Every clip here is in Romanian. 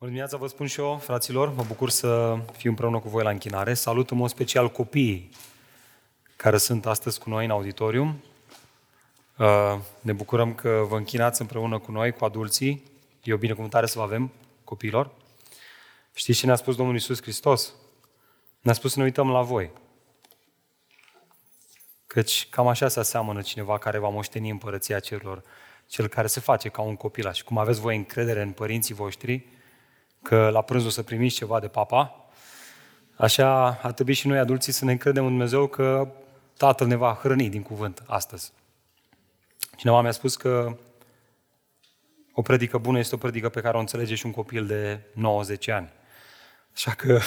Bună dimineața, vă spun și eu, fraților, mă bucur să fiu împreună cu voi la închinare. Salut în mod special copiii care sunt astăzi cu noi în auditorium. Uh, ne bucurăm că vă închinați împreună cu noi, cu adulții. E o binecuvântare să vă avem, copiilor. Știți ce ne-a spus Domnul Isus Hristos? Ne-a spus să ne uităm la voi. Căci cam așa se aseamănă cineva care va moșteni împărăția cerurilor, cel care se face ca un copil. Și cum aveți voi încredere în părinții voștri, că la prânz o să primiți ceva de papa, așa ar trebui și noi adulții să ne încredem în Dumnezeu că Tatăl ne va hrăni din cuvânt astăzi. Cineva mi-a spus că o predică bună este o predică pe care o înțelege și un copil de 90 ani. Așa că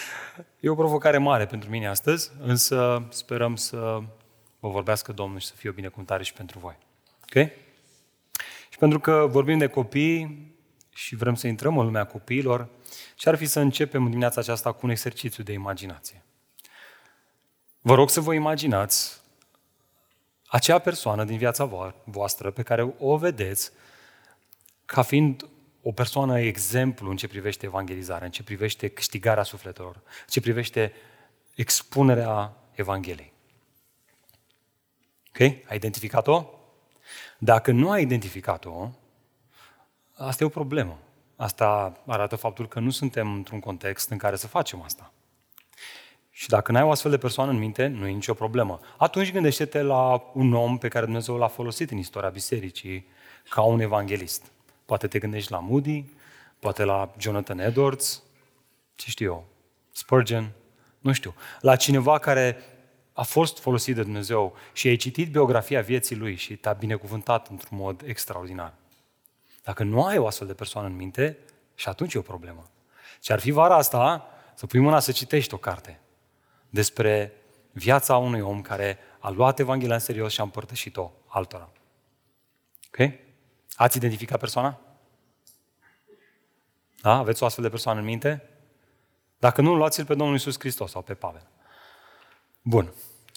e o provocare mare pentru mine astăzi, însă sperăm să vă vorbească Domnul și să fie o binecuvântare și pentru voi. Ok? Și pentru că vorbim de copii, și vrem să intrăm în lumea copiilor și ar fi să începem dimineața aceasta cu un exercițiu de imaginație. Vă rog să vă imaginați acea persoană din viața voastră pe care o vedeți ca fiind o persoană exemplu în ce privește evangelizarea, în ce privește câștigarea sufletelor, în ce privește expunerea Evangheliei. Ok? Ai identificat-o? Dacă nu ai identificat-o, Asta e o problemă. Asta arată faptul că nu suntem într-un context în care să facem asta. Și dacă n-ai o astfel de persoană în minte, nu e nicio problemă. Atunci gândește-te la un om pe care Dumnezeu l-a folosit în istoria bisericii ca un evanghelist. Poate te gândești la Moody, poate la Jonathan Edwards, ce știu eu, Spurgeon, nu știu, la cineva care a fost folosit de Dumnezeu și ai citit biografia vieții lui și te-a binecuvântat într-un mod extraordinar. Dacă nu ai o astfel de persoană în minte, și atunci e o problemă. Și ar fi vara asta să pui mâna să citești o carte despre viața unui om care a luat Evanghelia în serios și a împărtășit-o altora. Ok? Ați identificat persoana? Da? Aveți o astfel de persoană în minte? Dacă nu, luați-l pe Domnul Iisus Hristos sau pe Pavel. Bun.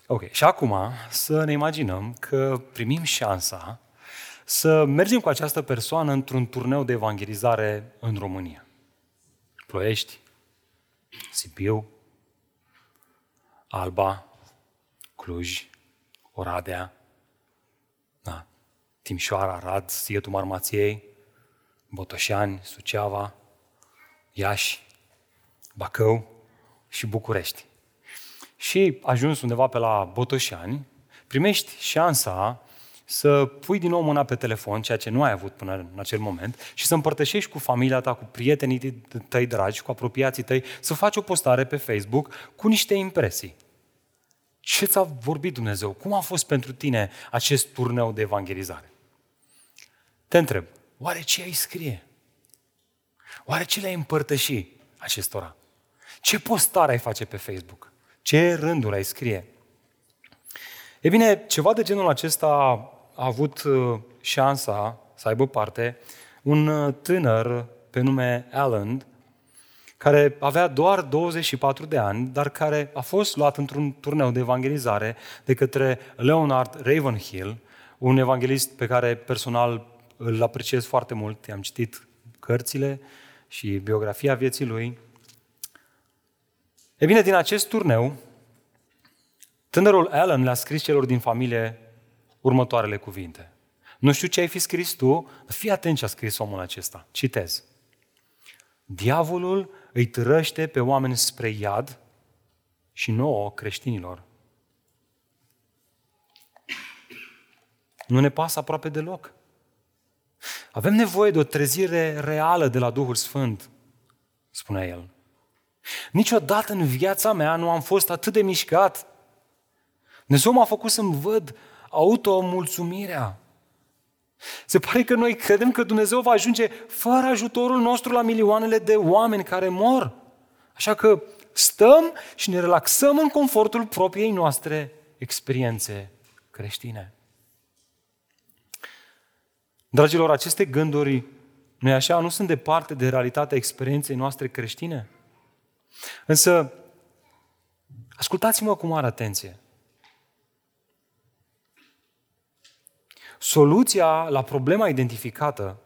Ok. Și acum să ne imaginăm că primim șansa să mergem cu această persoană într-un turneu de evangelizare în România. Ploiești, Sibiu, Alba, Cluj, Oradea, da, Timișoara, Arad, Sietul Marmației, Botoșani, Suceava, Iași, Bacău și București. Și ajuns undeva pe la Botoșani, primești șansa să pui din nou mâna pe telefon, ceea ce nu ai avut până în acel moment, și să împărtășești cu familia ta, cu prietenii tăi dragi, cu apropiații tăi, să faci o postare pe Facebook cu niște impresii. Ce ți-a vorbit Dumnezeu? Cum a fost pentru tine acest turneu de evangelizare? Te întreb, oare ce ai scrie? Oare ce le-ai împărtăși acestora? Ce postare ai face pe Facebook? Ce rânduri ai scrie? E bine, ceva de genul acesta a avut uh, șansa să aibă parte un uh, tânăr pe nume Alan, care avea doar 24 de ani, dar care a fost luat într-un turneu de evangelizare de către Leonard Ravenhill, un evanghelist pe care personal îl apreciez foarte mult. I-am citit cărțile și biografia vieții lui. E bine, din acest turneu, tânărul Alan le-a scris celor din familie următoarele cuvinte. Nu știu ce ai fi scris tu, dar fii atent ce a scris omul acesta. Citez. Diavolul îi târăște pe oameni spre iad și nouă creștinilor. Nu ne pasă aproape deloc. Avem nevoie de o trezire reală de la Duhul Sfânt, spunea el. Niciodată în viața mea nu am fost atât de mișcat. Dumnezeu m-a făcut să-mi văd automulțumirea. Se pare că noi credem că Dumnezeu va ajunge fără ajutorul nostru la milioanele de oameni care mor. Așa că stăm și ne relaxăm în confortul propriei noastre experiențe creștine. Dragilor, aceste gânduri, nu așa, nu sunt departe de realitatea experienței noastre creștine? Însă, ascultați-mă cu mare atenție. Soluția la problema identificată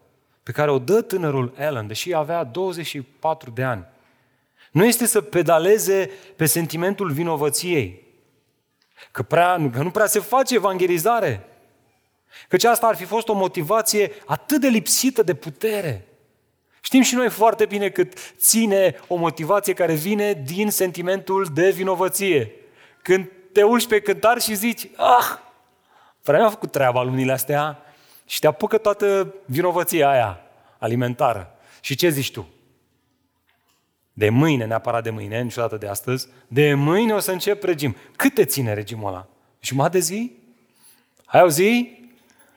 pe care o dă tânărul Ellen, deși avea 24 de ani, nu este să pedaleze pe sentimentul vinovăției, că, prea, că nu prea se face evangelizare, căci asta ar fi fost o motivație atât de lipsită de putere. Știm și noi foarte bine cât ține o motivație care vine din sentimentul de vinovăție. Când te urci pe cântar și zici, ah, prea mi-a făcut treaba lumile astea și te apucă toată vinovăția aia alimentară. Și ce zici tu? De mâine, neapărat de mâine, niciodată de astăzi, de mâine o să încep regim. Cât te ține regimul ăla? Jumătate de zi? Hai o zi?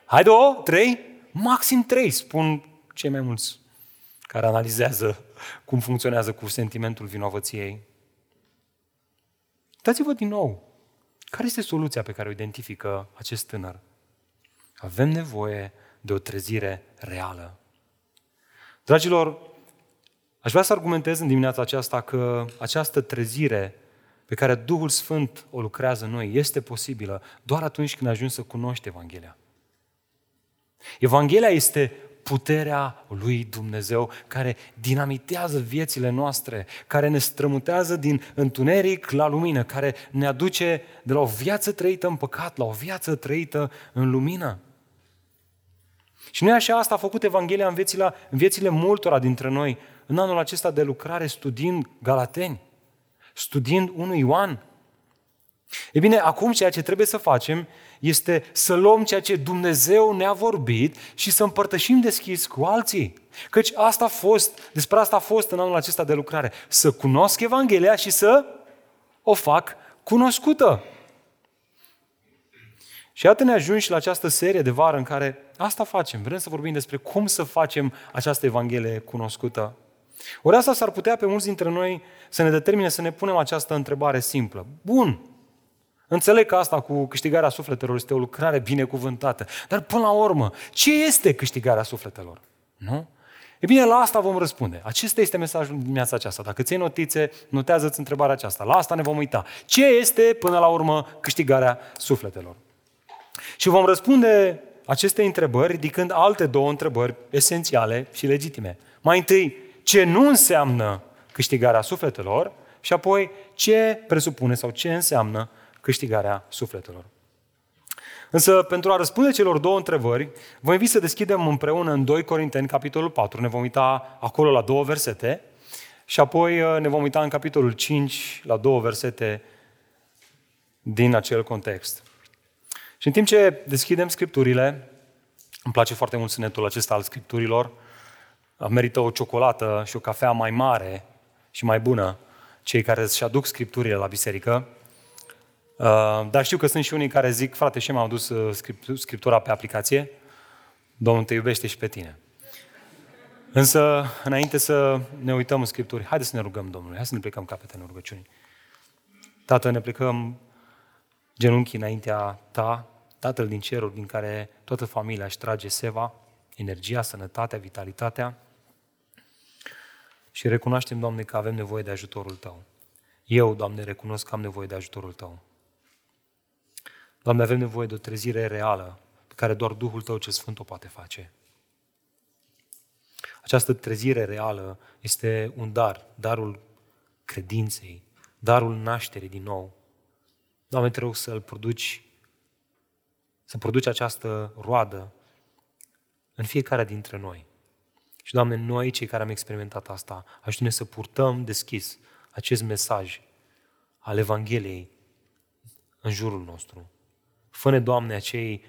Hai două? Trei? Maxim trei, spun cei mai mulți care analizează cum funcționează cu sentimentul vinovăției. Dați-vă din nou, care este soluția pe care o identifică acest tânăr? Avem nevoie de o trezire reală. Dragilor, aș vrea să argumentez în dimineața aceasta că această trezire pe care Duhul Sfânt o lucrează în noi este posibilă doar atunci când ajungi să cunoști Evanghelia. Evanghelia este puterea lui Dumnezeu care dinamitează viețile noastre, care ne strămutează din întuneric la lumină, care ne aduce de la o viață trăită în păcat la o viață trăită în lumină. Și nu e așa, asta a făcut Evanghelia în viețile, în viețile multora dintre noi în anul acesta de lucrare studiind Galateni, studiind 1 Ioan. E bine, acum ceea ce trebuie să facem este să luăm ceea ce Dumnezeu ne-a vorbit și să împărtășim deschis cu alții. Căci asta a fost, despre asta a fost în anul acesta de lucrare. Să cunosc Evanghelia și să o fac cunoscută. Și iată ne ajungi la această serie de vară în care asta facem. Vrem să vorbim despre cum să facem această Evanghelie cunoscută. Ori asta s-ar putea pe mulți dintre noi să ne determine să ne punem această întrebare simplă. Bun, înțeleg că asta cu câștigarea sufletelor este o lucrare binecuvântată, dar până la urmă, ce este câștigarea sufletelor? Nu? E bine, la asta vom răspunde. Acesta este mesajul dimineața aceasta. Dacă ții notițe, notează-ți întrebarea aceasta. La asta ne vom uita. Ce este, până la urmă, câștigarea sufletelor? Și vom răspunde aceste întrebări ridicând alte două întrebări esențiale și legitime. Mai întâi, ce nu înseamnă câștigarea sufletelor și apoi ce presupune sau ce înseamnă câștigarea sufletelor. Însă, pentru a răspunde celor două întrebări, vă invit să deschidem împreună în 2 Corinteni, capitolul 4. Ne vom uita acolo la două versete și apoi uh, ne vom uita în capitolul 5 la două versete din acel context. Și în timp ce deschidem scripturile, îmi place foarte mult sunetul acesta al scripturilor, merită o ciocolată și o cafea mai mare și mai bună cei care își aduc scripturile la biserică. Uh, dar știu că sunt și unii care zic, frate, și m-am adus uh, scriptura pe aplicație, Domnul te iubește și pe tine. Însă, înainte să ne uităm în Scripturi, haideți să ne rugăm Domnului, hai să ne plecăm capetele în rugăciuni. Tată, ne plecăm genunchii înaintea Ta, Tatăl din ceruri, din care toată familia își trage seva, energia, sănătatea, vitalitatea. Și recunoaștem, Doamne, că avem nevoie de ajutorul Tău. Eu, Doamne, recunosc că am nevoie de ajutorul Tău. Doamne, avem nevoie de o trezire reală pe care doar Duhul Tău ce Sfânt o poate face. Această trezire reală este un dar, darul credinței, darul nașterii din nou. Doamne, te rog să-l produci, să produci această roadă în fiecare dintre noi. Și, Doamne, noi, cei care am experimentat asta, ajută-ne să purtăm deschis acest mesaj al Evangheliei în jurul nostru. Fă-ne, Doamne, acei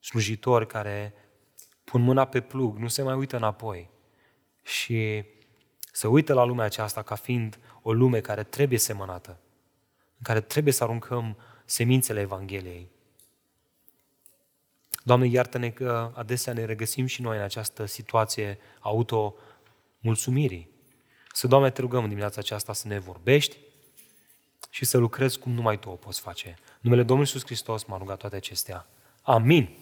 slujitori care pun mâna pe plug, nu se mai uită înapoi și să uită la lumea aceasta ca fiind o lume care trebuie semănată, în care trebuie să aruncăm semințele Evangheliei. Doamne, iartă-ne că adesea ne regăsim și noi în această situație auto-mulțumirii. Să, Doamne, te rugăm în dimineața aceasta să ne vorbești și să lucrezi cum numai Tu o poți face. În numele Domnului Iisus Hristos m-a rugat toate acestea. Amin.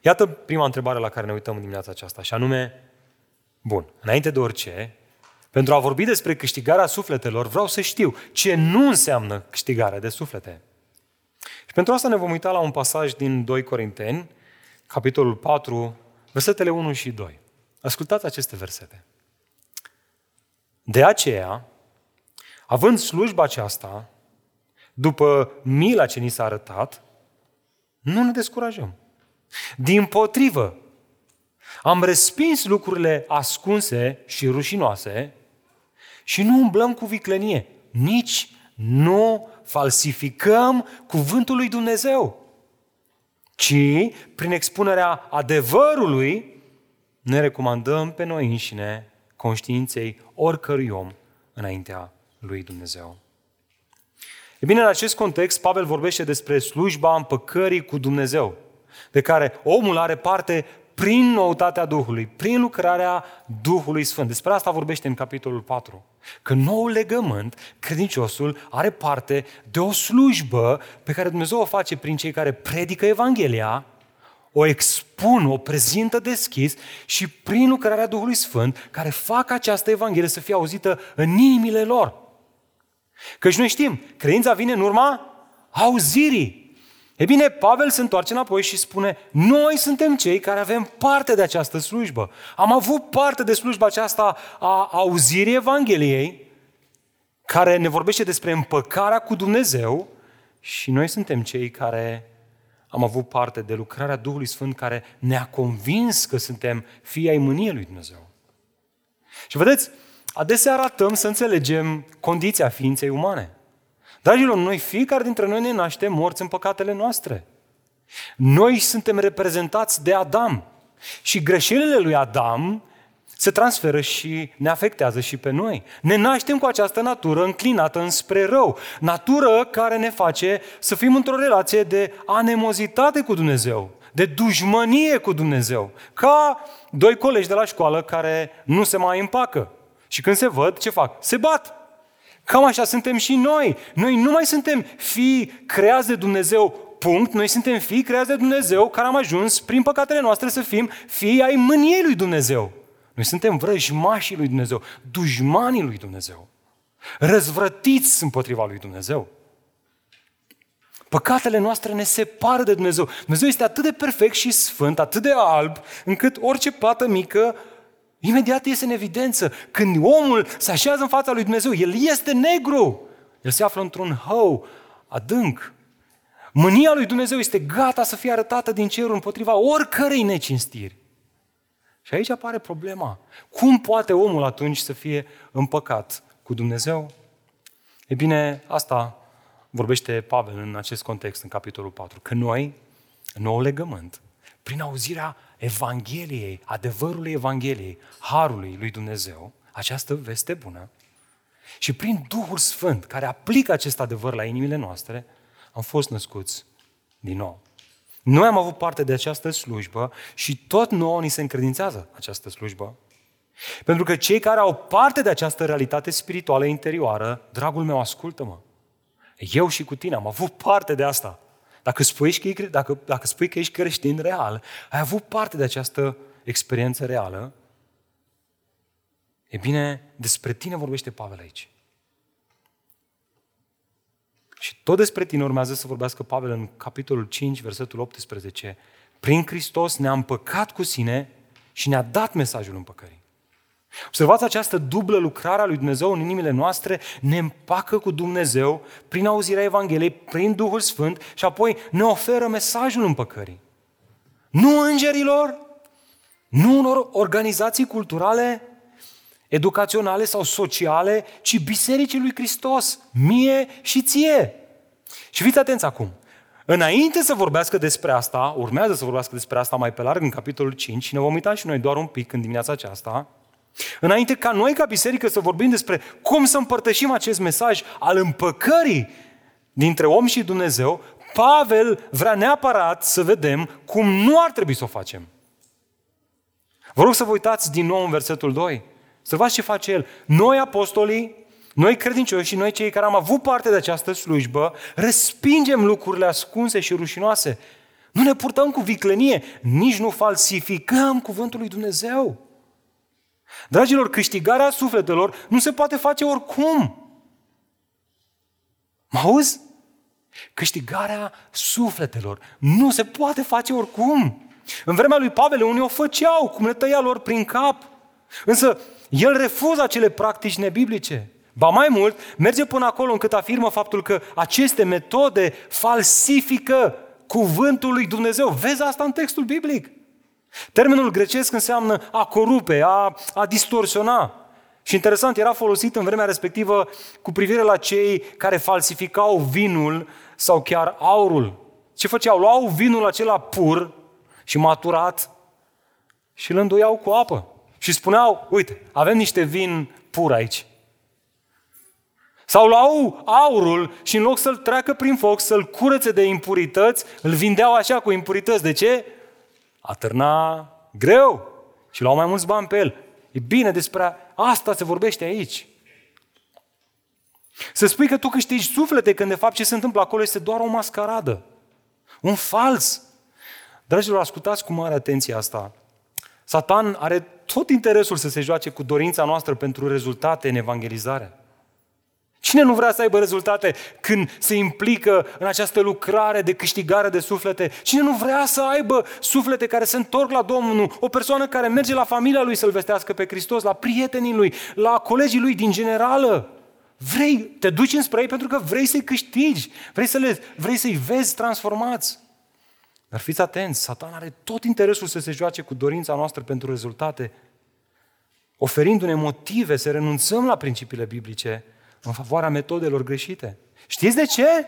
Iată prima întrebare la care ne uităm în dimineața aceasta, și anume, bun, înainte de orice, pentru a vorbi despre câștigarea sufletelor, vreau să știu ce nu înseamnă câștigarea de suflete. Și pentru asta ne vom uita la un pasaj din 2 Corinteni, capitolul 4, versetele 1 și 2. Ascultați aceste versete. De aceea, având slujba aceasta, după mila ce ni s-a arătat, nu ne descurajăm. Din potrivă, am respins lucrurile ascunse și rușinoase și nu umblăm cu viclenie, nici nu falsificăm cuvântul lui Dumnezeu, ci prin expunerea adevărului ne recomandăm pe noi înșine conștiinței oricărui om înaintea lui Dumnezeu. E bine, în acest context, Pavel vorbește despre slujba împăcării cu Dumnezeu, de care omul are parte prin noutatea Duhului, prin lucrarea Duhului Sfânt. Despre asta vorbește în capitolul 4. Că noul legământ, credinciosul, are parte de o slujbă pe care Dumnezeu o face prin cei care predică Evanghelia, o expun, o prezintă deschis și prin lucrarea Duhului Sfânt, care fac această Evanghelie să fie auzită în inimile lor. Căci noi știm, credința vine în urma auzirii. E bine, Pavel se întoarce înapoi și spune, noi suntem cei care avem parte de această slujbă. Am avut parte de slujba aceasta a auzirii Evangheliei, care ne vorbește despre împăcarea cu Dumnezeu și noi suntem cei care am avut parte de lucrarea Duhului Sfânt care ne-a convins că suntem fii ai mâniei lui Dumnezeu. Și vedeți, adesea arătăm să înțelegem condiția ființei umane. Dragilor, noi fiecare dintre noi ne naștem morți în păcatele noastre. Noi suntem reprezentați de Adam. Și greșelile lui Adam se transferă și ne afectează și pe noi. Ne naștem cu această natură înclinată înspre rău. Natură care ne face să fim într-o relație de anemozitate cu Dumnezeu, de dușmănie cu Dumnezeu. Ca doi colegi de la școală care nu se mai împacă. Și când se văd, ce fac? Se bat. Cam așa suntem și noi. Noi nu mai suntem fii creați de Dumnezeu, punct. Noi suntem fii creați de Dumnezeu care am ajuns prin păcatele noastre să fim fii ai mâniei lui Dumnezeu. Noi suntem vrăjmașii lui Dumnezeu, dușmanii lui Dumnezeu, răzvrătiți împotriva lui Dumnezeu. Păcatele noastre ne separă de Dumnezeu. Dumnezeu este atât de perfect și sfânt, atât de alb, încât orice pată mică Imediat iese în evidență. Când omul se așează în fața lui Dumnezeu, el este negru. El se află într-un hău adânc. Mânia lui Dumnezeu este gata să fie arătată din cerul împotriva oricărei necinstiri. Și aici apare problema. Cum poate omul atunci să fie împăcat cu Dumnezeu? E bine, asta vorbește Pavel în acest context, în capitolul 4, că noi, în nou legământ, prin auzirea Evangheliei, adevărului Evangheliei, Harului lui Dumnezeu, această veste bună, și prin Duhul Sfânt, care aplică acest adevăr la inimile noastre, am fost născuți din nou. Noi am avut parte de această slujbă și tot nouă ni se încredințează această slujbă. Pentru că cei care au parte de această realitate spirituală interioară, dragul meu, ascultă-mă. Eu și cu tine am avut parte de asta. Dacă spui, că, dacă, dacă spui că ești creștin real, ai avut parte de această experiență reală, e bine, despre tine vorbește Pavel aici. Și tot despre tine urmează să vorbească Pavel în capitolul 5, versetul 18. Prin Hristos ne-a împăcat cu sine și ne-a dat mesajul împăcării. Observați această dublă lucrare a lui Dumnezeu în inimile noastre, ne împacă cu Dumnezeu prin auzirea Evangheliei, prin Duhul Sfânt și apoi ne oferă mesajul împăcării. Nu îngerilor, nu unor organizații culturale, educaționale sau sociale, ci Bisericii lui Hristos, mie și ție. Și fiți atenți acum, Înainte să vorbească despre asta, urmează să vorbească despre asta mai pe larg în capitolul 5 și ne vom uita și noi doar un pic în dimineața aceasta, Înainte ca noi, ca biserică, să vorbim despre cum să împărtășim acest mesaj al împăcării dintre om și Dumnezeu, Pavel vrea neapărat să vedem cum nu ar trebui să o facem. Vă rog să vă uitați din nou în versetul 2. Să vă ce face el. Noi apostolii, noi credincioși și noi cei care am avut parte de această slujbă, respingem lucrurile ascunse și rușinoase. Nu ne purtăm cu viclenie, nici nu falsificăm cuvântul lui Dumnezeu. Dragilor, câștigarea sufletelor nu se poate face oricum. Mă auzi? Câștigarea sufletelor nu se poate face oricum. În vremea lui Pavel, unii o făceau, cum le tăia lor prin cap. Însă, el refuză acele practici nebiblice. Ba mai mult, merge până acolo încât afirmă faptul că aceste metode falsifică cuvântul lui Dumnezeu. Vezi asta în textul biblic. Termenul grecesc înseamnă a corupe, a, a distorsiona. Și interesant, era folosit în vremea respectivă cu privire la cei care falsificau vinul sau chiar aurul. Ce făceau? Luau vinul acela pur și maturat și îl îndoiau cu apă. Și spuneau, uite, avem niște vin pur aici. Sau luau aurul și în loc să-l treacă prin foc, să-l curețe de impurități, îl vindeau așa cu impurități. De ce? Atârna greu și luau mai mulți bani pe el. E bine, despre asta se vorbește aici. Să spui că tu câștigi suflete când de fapt ce se întâmplă acolo este doar o mascaradă. Un fals. Dragilor, ascultați cu mare atenție asta. Satan are tot interesul să se joace cu dorința noastră pentru rezultate în evangelizare. Cine nu vrea să aibă rezultate când se implică în această lucrare de câștigare de suflete? Cine nu vrea să aibă suflete care se întorc la Domnul? O persoană care merge la familia lui să-L vestească pe Hristos, la prietenii lui, la colegii lui din generală. Vrei, te duci înspre ei pentru că vrei să-i câștigi, vrei, să le, vrei să-i vezi transformați. Dar fiți atenți, Satan are tot interesul să se joace cu dorința noastră pentru rezultate, oferindu-ne motive să renunțăm la principiile biblice în favoarea metodelor greșite. Știți de ce?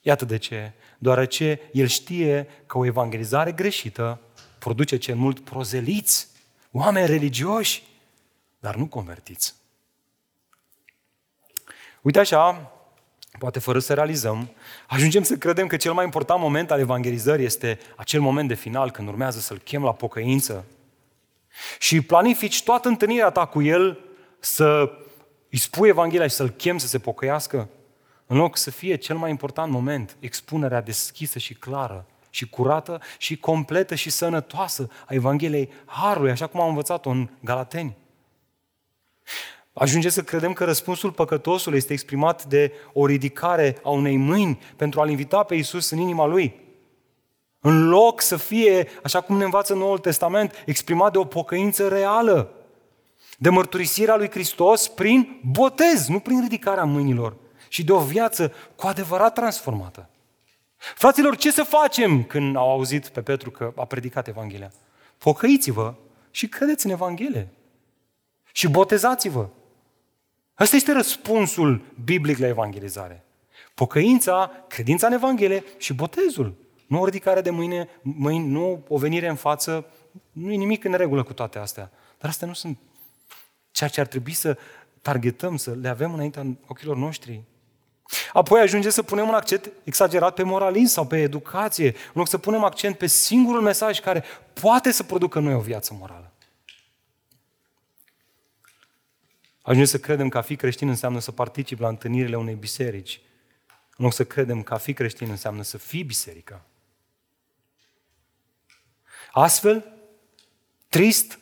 Iată de ce. Deoarece el știe că o evangelizare greșită produce cel mult prozeliți, oameni religioși, dar nu convertiți. Uite așa, poate fără să realizăm, ajungem să credem că cel mai important moment al evangelizării este acel moment de final când urmează să-l chem la pocăință și planifici toată întâlnirea ta cu el să îi spui Evanghelia și să-l chem să se pocăiască, în loc să fie cel mai important moment, expunerea deschisă și clară și curată și completă și sănătoasă a Evangheliei Harului, așa cum am învățat-o în Galateni. Ajunge să credem că răspunsul păcătosului este exprimat de o ridicare a unei mâini pentru a-L invita pe Iisus în inima Lui. În loc să fie, așa cum ne învață Noul Testament, exprimat de o pocăință reală de mărturisirea lui Hristos prin botez, nu prin ridicarea mâinilor, și de o viață cu adevărat transformată. Fraților, ce să facem când au auzit pe Petru că a predicat Evanghelia? Pocăiți-vă și credeți în Evanghelie. Și botezați-vă. Ăsta este răspunsul biblic la evangelizare. Pocăința, credința în Evanghelie și botezul. Nu o ridicare de mâine, mâini, nu o venire în față, nu e nimic în regulă cu toate astea. Dar astea nu sunt ceea ce ar trebui să targetăm, să le avem înaintea ochilor noștri. Apoi ajunge să punem un accent exagerat pe moralism sau pe educație, în loc să punem accent pe singurul mesaj care poate să producă noi o viață morală. Ajunge să credem că a fi creștin înseamnă să participi la întâlnirile unei biserici, în loc să credem că a fi creștin înseamnă să fii biserica. Astfel, trist,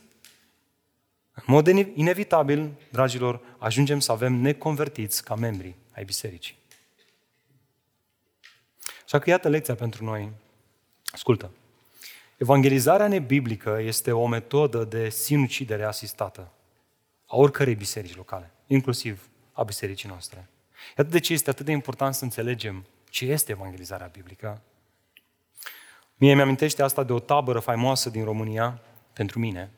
în mod inevitabil, dragilor, ajungem să avem neconvertiți ca membri ai bisericii. Așa că iată lecția pentru noi. Ascultă. Evangelizarea nebiblică este o metodă de sinucidere asistată a oricărei biserici locale, inclusiv a bisericii noastre. Iată de ce este atât de important să înțelegem ce este evangelizarea biblică. Mie mi-amintește asta de o tabără faimoasă din România, pentru mine,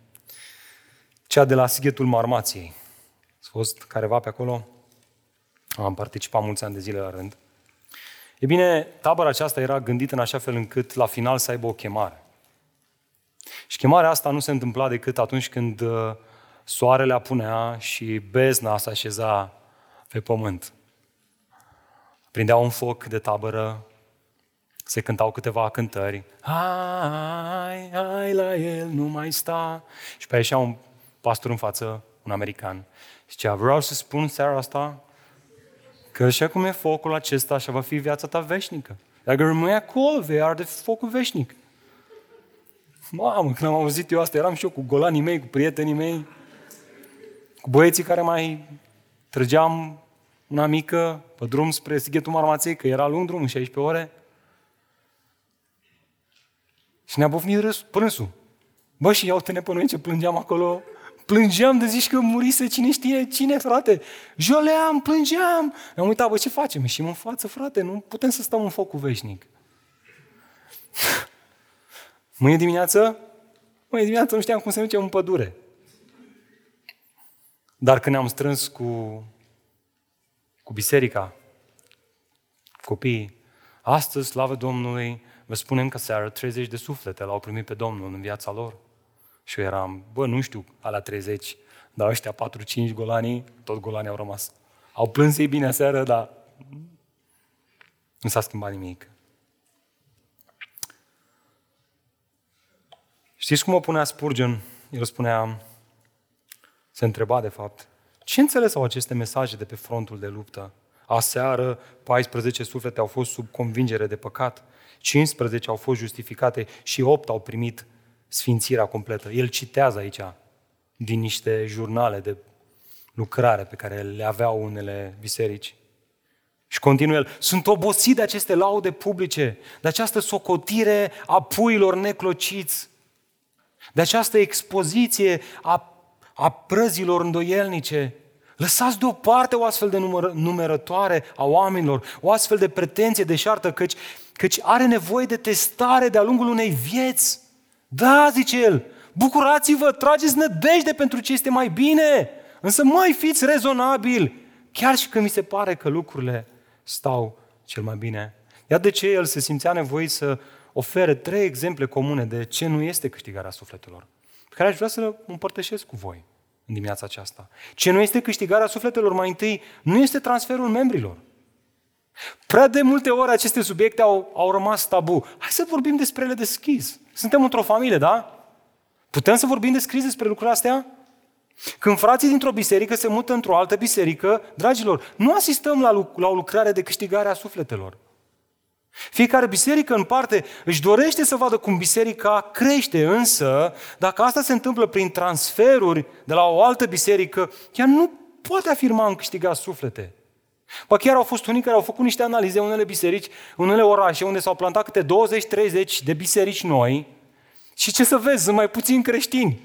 cea de la Sighetul Marmației. A fost careva pe acolo, am participat mulți ani de zile la rând. E bine, tabăra aceasta era gândită în așa fel încât la final să aibă o chemare. Și chemarea asta nu se întâmpla decât atunci când uh, soarele apunea și bezna se așeza pe pământ. Prindea un foc de tabără, se cântau câteva cântări. Hai, hai la el, nu mai sta. Și pe ieșea un pastor în față, un american. Zicea, vreau să spun seara asta că așa cum e focul acesta, așa va fi viața ta veșnică. Dacă rămâi acolo, vei arde focul veșnic. Mamă, când am auzit eu asta, eram și eu cu golanii mei, cu prietenii mei, cu băieții care mai trăgeam una mică pe drum spre Sighetul Marmației, că era lung drumul, 16 ore. Și ne-a bofnit râs, prânsul. Bă, și iau-te-ne pe noi ce plângeam acolo. Plângeam de zici că murise cine știe cine, frate. Joleam, plângeam. Ne-am uitat, bă, ce facem? Și în față, frate, nu putem să stăm în focul veșnic. Mâine dimineață, mâine dimineață nu știam cum să ne ducem în pădure. Dar când ne-am strâns cu, cu biserica, copiii, astăzi, slavă Domnului, vă spunem că seara 30 de suflete l-au primit pe Domnul în viața lor. Și eu eram, bă, nu știu, la 30, dar ăștia 4-5 golanii, tot golanii au rămas. Au plâns ei bine seara, dar nu s-a schimbat nimic. Știți cum o punea Spurgeon? El spunea, se întreba de fapt, ce înțelesau aceste mesaje de pe frontul de luptă? Aseară, 14 suflete au fost sub convingere de păcat, 15 au fost justificate și 8 au primit sfințirea completă. El citează aici din niște jurnale de lucrare pe care le aveau unele biserici. Și continuă el, sunt obosit de aceste laude publice, de această socotire a puilor neclociți, de această expoziție a, a prăzilor îndoielnice. Lăsați deoparte o astfel de număr, numerătoare a oamenilor, o astfel de pretenție deșartă, căci, căci are nevoie de testare de-a lungul unei vieți. Da, zice el, bucurați-vă, trageți nădejde pentru ce este mai bine, însă mai fiți rezonabil, chiar și când mi se pare că lucrurile stau cel mai bine. Iată de ce el se simțea nevoit să ofere trei exemple comune de ce nu este câștigarea sufletelor, pe care aș vrea să le împărtășesc cu voi în dimineața aceasta. Ce nu este câștigarea sufletelor mai întâi, nu este transferul membrilor. Prea de multe ori aceste subiecte au, au rămas tabu. Hai să vorbim despre ele deschis. Suntem într-o familie, da? Putem să vorbim deschis despre lucrurile astea? Când frații dintr-o biserică se mută într-o altă biserică, dragilor, nu asistăm la, la o lucrare de câștigare a sufletelor. Fiecare biserică în parte își dorește să vadă cum biserica crește, însă dacă asta se întâmplă prin transferuri de la o altă biserică, ea nu poate afirma în câștiga suflete. Ba chiar au fost unii care au făcut niște analize în unele biserici, în unele orașe, unde s-au plantat câte 20-30 de biserici noi și ce să vezi, sunt mai puțini creștini.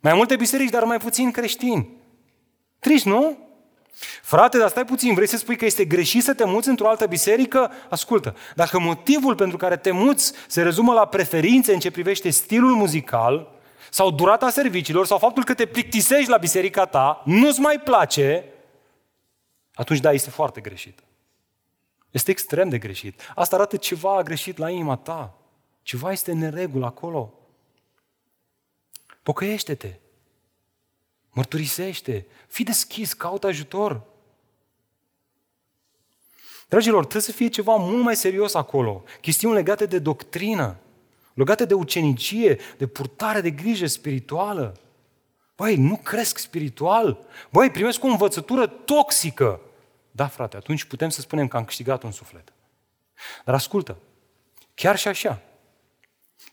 Mai multe biserici, dar mai puțini creștini. Trist, nu? Frate, dar stai puțin, vrei să spui că este greșit să te muți într-o altă biserică? Ascultă, dacă motivul pentru care te muți se rezumă la preferințe în ce privește stilul muzical, sau durata serviciilor, sau faptul că te plictisești la biserica ta, nu-ți mai place, atunci da, este foarte greșit. Este extrem de greșit. Asta arată ceva a greșit la inima ta. Ceva este neregul acolo. Pocăiește-te. Mărturisește. Fii deschis, caută ajutor. Dragilor, trebuie să fie ceva mult mai serios acolo. Chestiuni legate de doctrină, legate de ucenicie, de purtare de grijă spirituală. Băi, nu cresc spiritual. Băi, primesc o învățătură toxică. Da, frate, atunci putem să spunem că am câștigat un suflet. Dar ascultă, chiar și așa,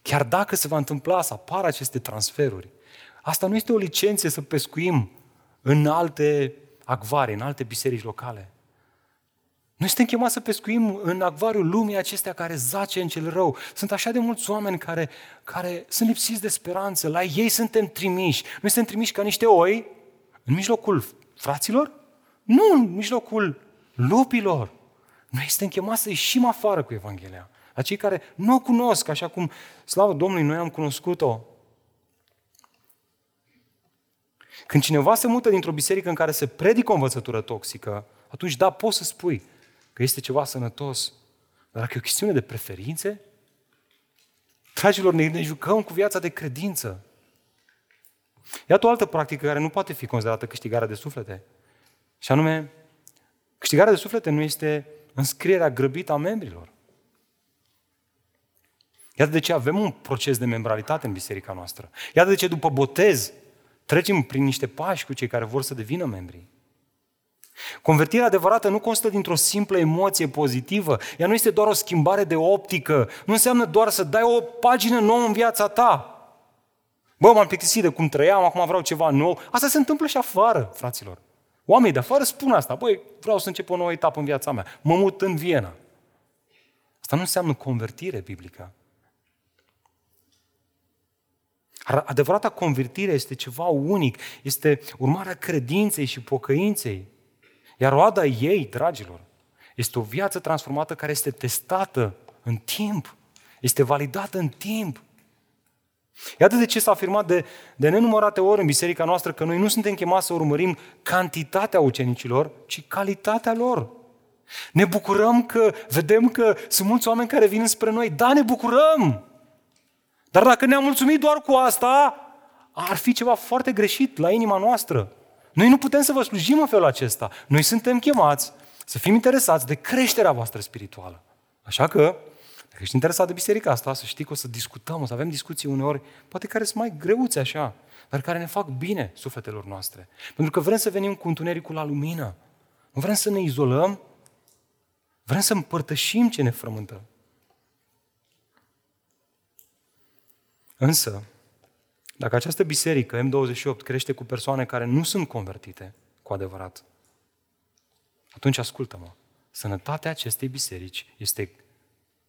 chiar dacă se va întâmpla să apară aceste transferuri, asta nu este o licență să pescuim în alte acvare, în alte biserici locale. Noi suntem chemați să pescuim în acvariul lumii acestea care zace în cel rău. Sunt așa de mulți oameni care, care sunt lipsiți de speranță. La ei suntem trimiși. Noi suntem trimiși ca niște oi în mijlocul fraților? Nu în mijlocul lupilor. Noi suntem chemați să ieșim afară cu Evanghelia. La cei care nu o cunosc, așa cum, slavă Domnului, noi am cunoscut-o. Când cineva se mută dintr-o biserică în care se predică o învățătură toxică, atunci da, poți să spui că este ceva sănătos. Dar dacă e o chestiune de preferințe, dragilor, ne, ne jucăm cu viața de credință. Iată o altă practică care nu poate fi considerată câștigarea de suflete. Și anume, câștigarea de suflete nu este înscrierea grăbită a membrilor. Iată de ce avem un proces de membralitate în biserica noastră. Iată de ce după botez trecem prin niște pași cu cei care vor să devină membri. Convertirea adevărată nu constă dintr-o simplă emoție pozitivă. Ea nu este doar o schimbare de optică. Nu înseamnă doar să dai o pagină nouă în viața ta. Bă, m-am plictisit de cum trăiam, acum vreau ceva nou. Asta se întâmplă și afară, fraților. Oamenii de afară spun asta. Băi, vreau să încep o nouă etapă în viața mea. Mă mut în Viena. Asta nu înseamnă convertire biblică. Adevărata convertire este ceva unic, este urmarea credinței și pocăinței. Iar roada ei, dragilor, este o viață transformată care este testată în timp, este validată în timp. Iată de ce s-a afirmat de, de nenumărate ori în biserica noastră că noi nu suntem chemați să urmărim cantitatea ucenicilor, ci calitatea lor. Ne bucurăm că vedem că sunt mulți oameni care vin spre noi. Da, ne bucurăm! Dar dacă ne-am mulțumit doar cu asta, ar fi ceva foarte greșit la inima noastră. Noi nu putem să vă slujim în felul acesta. Noi suntem chemați să fim interesați de creșterea voastră spirituală. Așa că, dacă ești interesat de biserica asta, să știi că o să discutăm, o să avem discuții uneori, poate care sunt mai greuți așa, dar care ne fac bine sufletelor noastre. Pentru că vrem să venim cu întunericul la lumină. Nu vrem să ne izolăm, vrem să împărtășim ce ne frământă. Însă, dacă această biserică, M28, crește cu persoane care nu sunt convertite cu adevărat, atunci ascultă-mă. Sănătatea acestei biserici este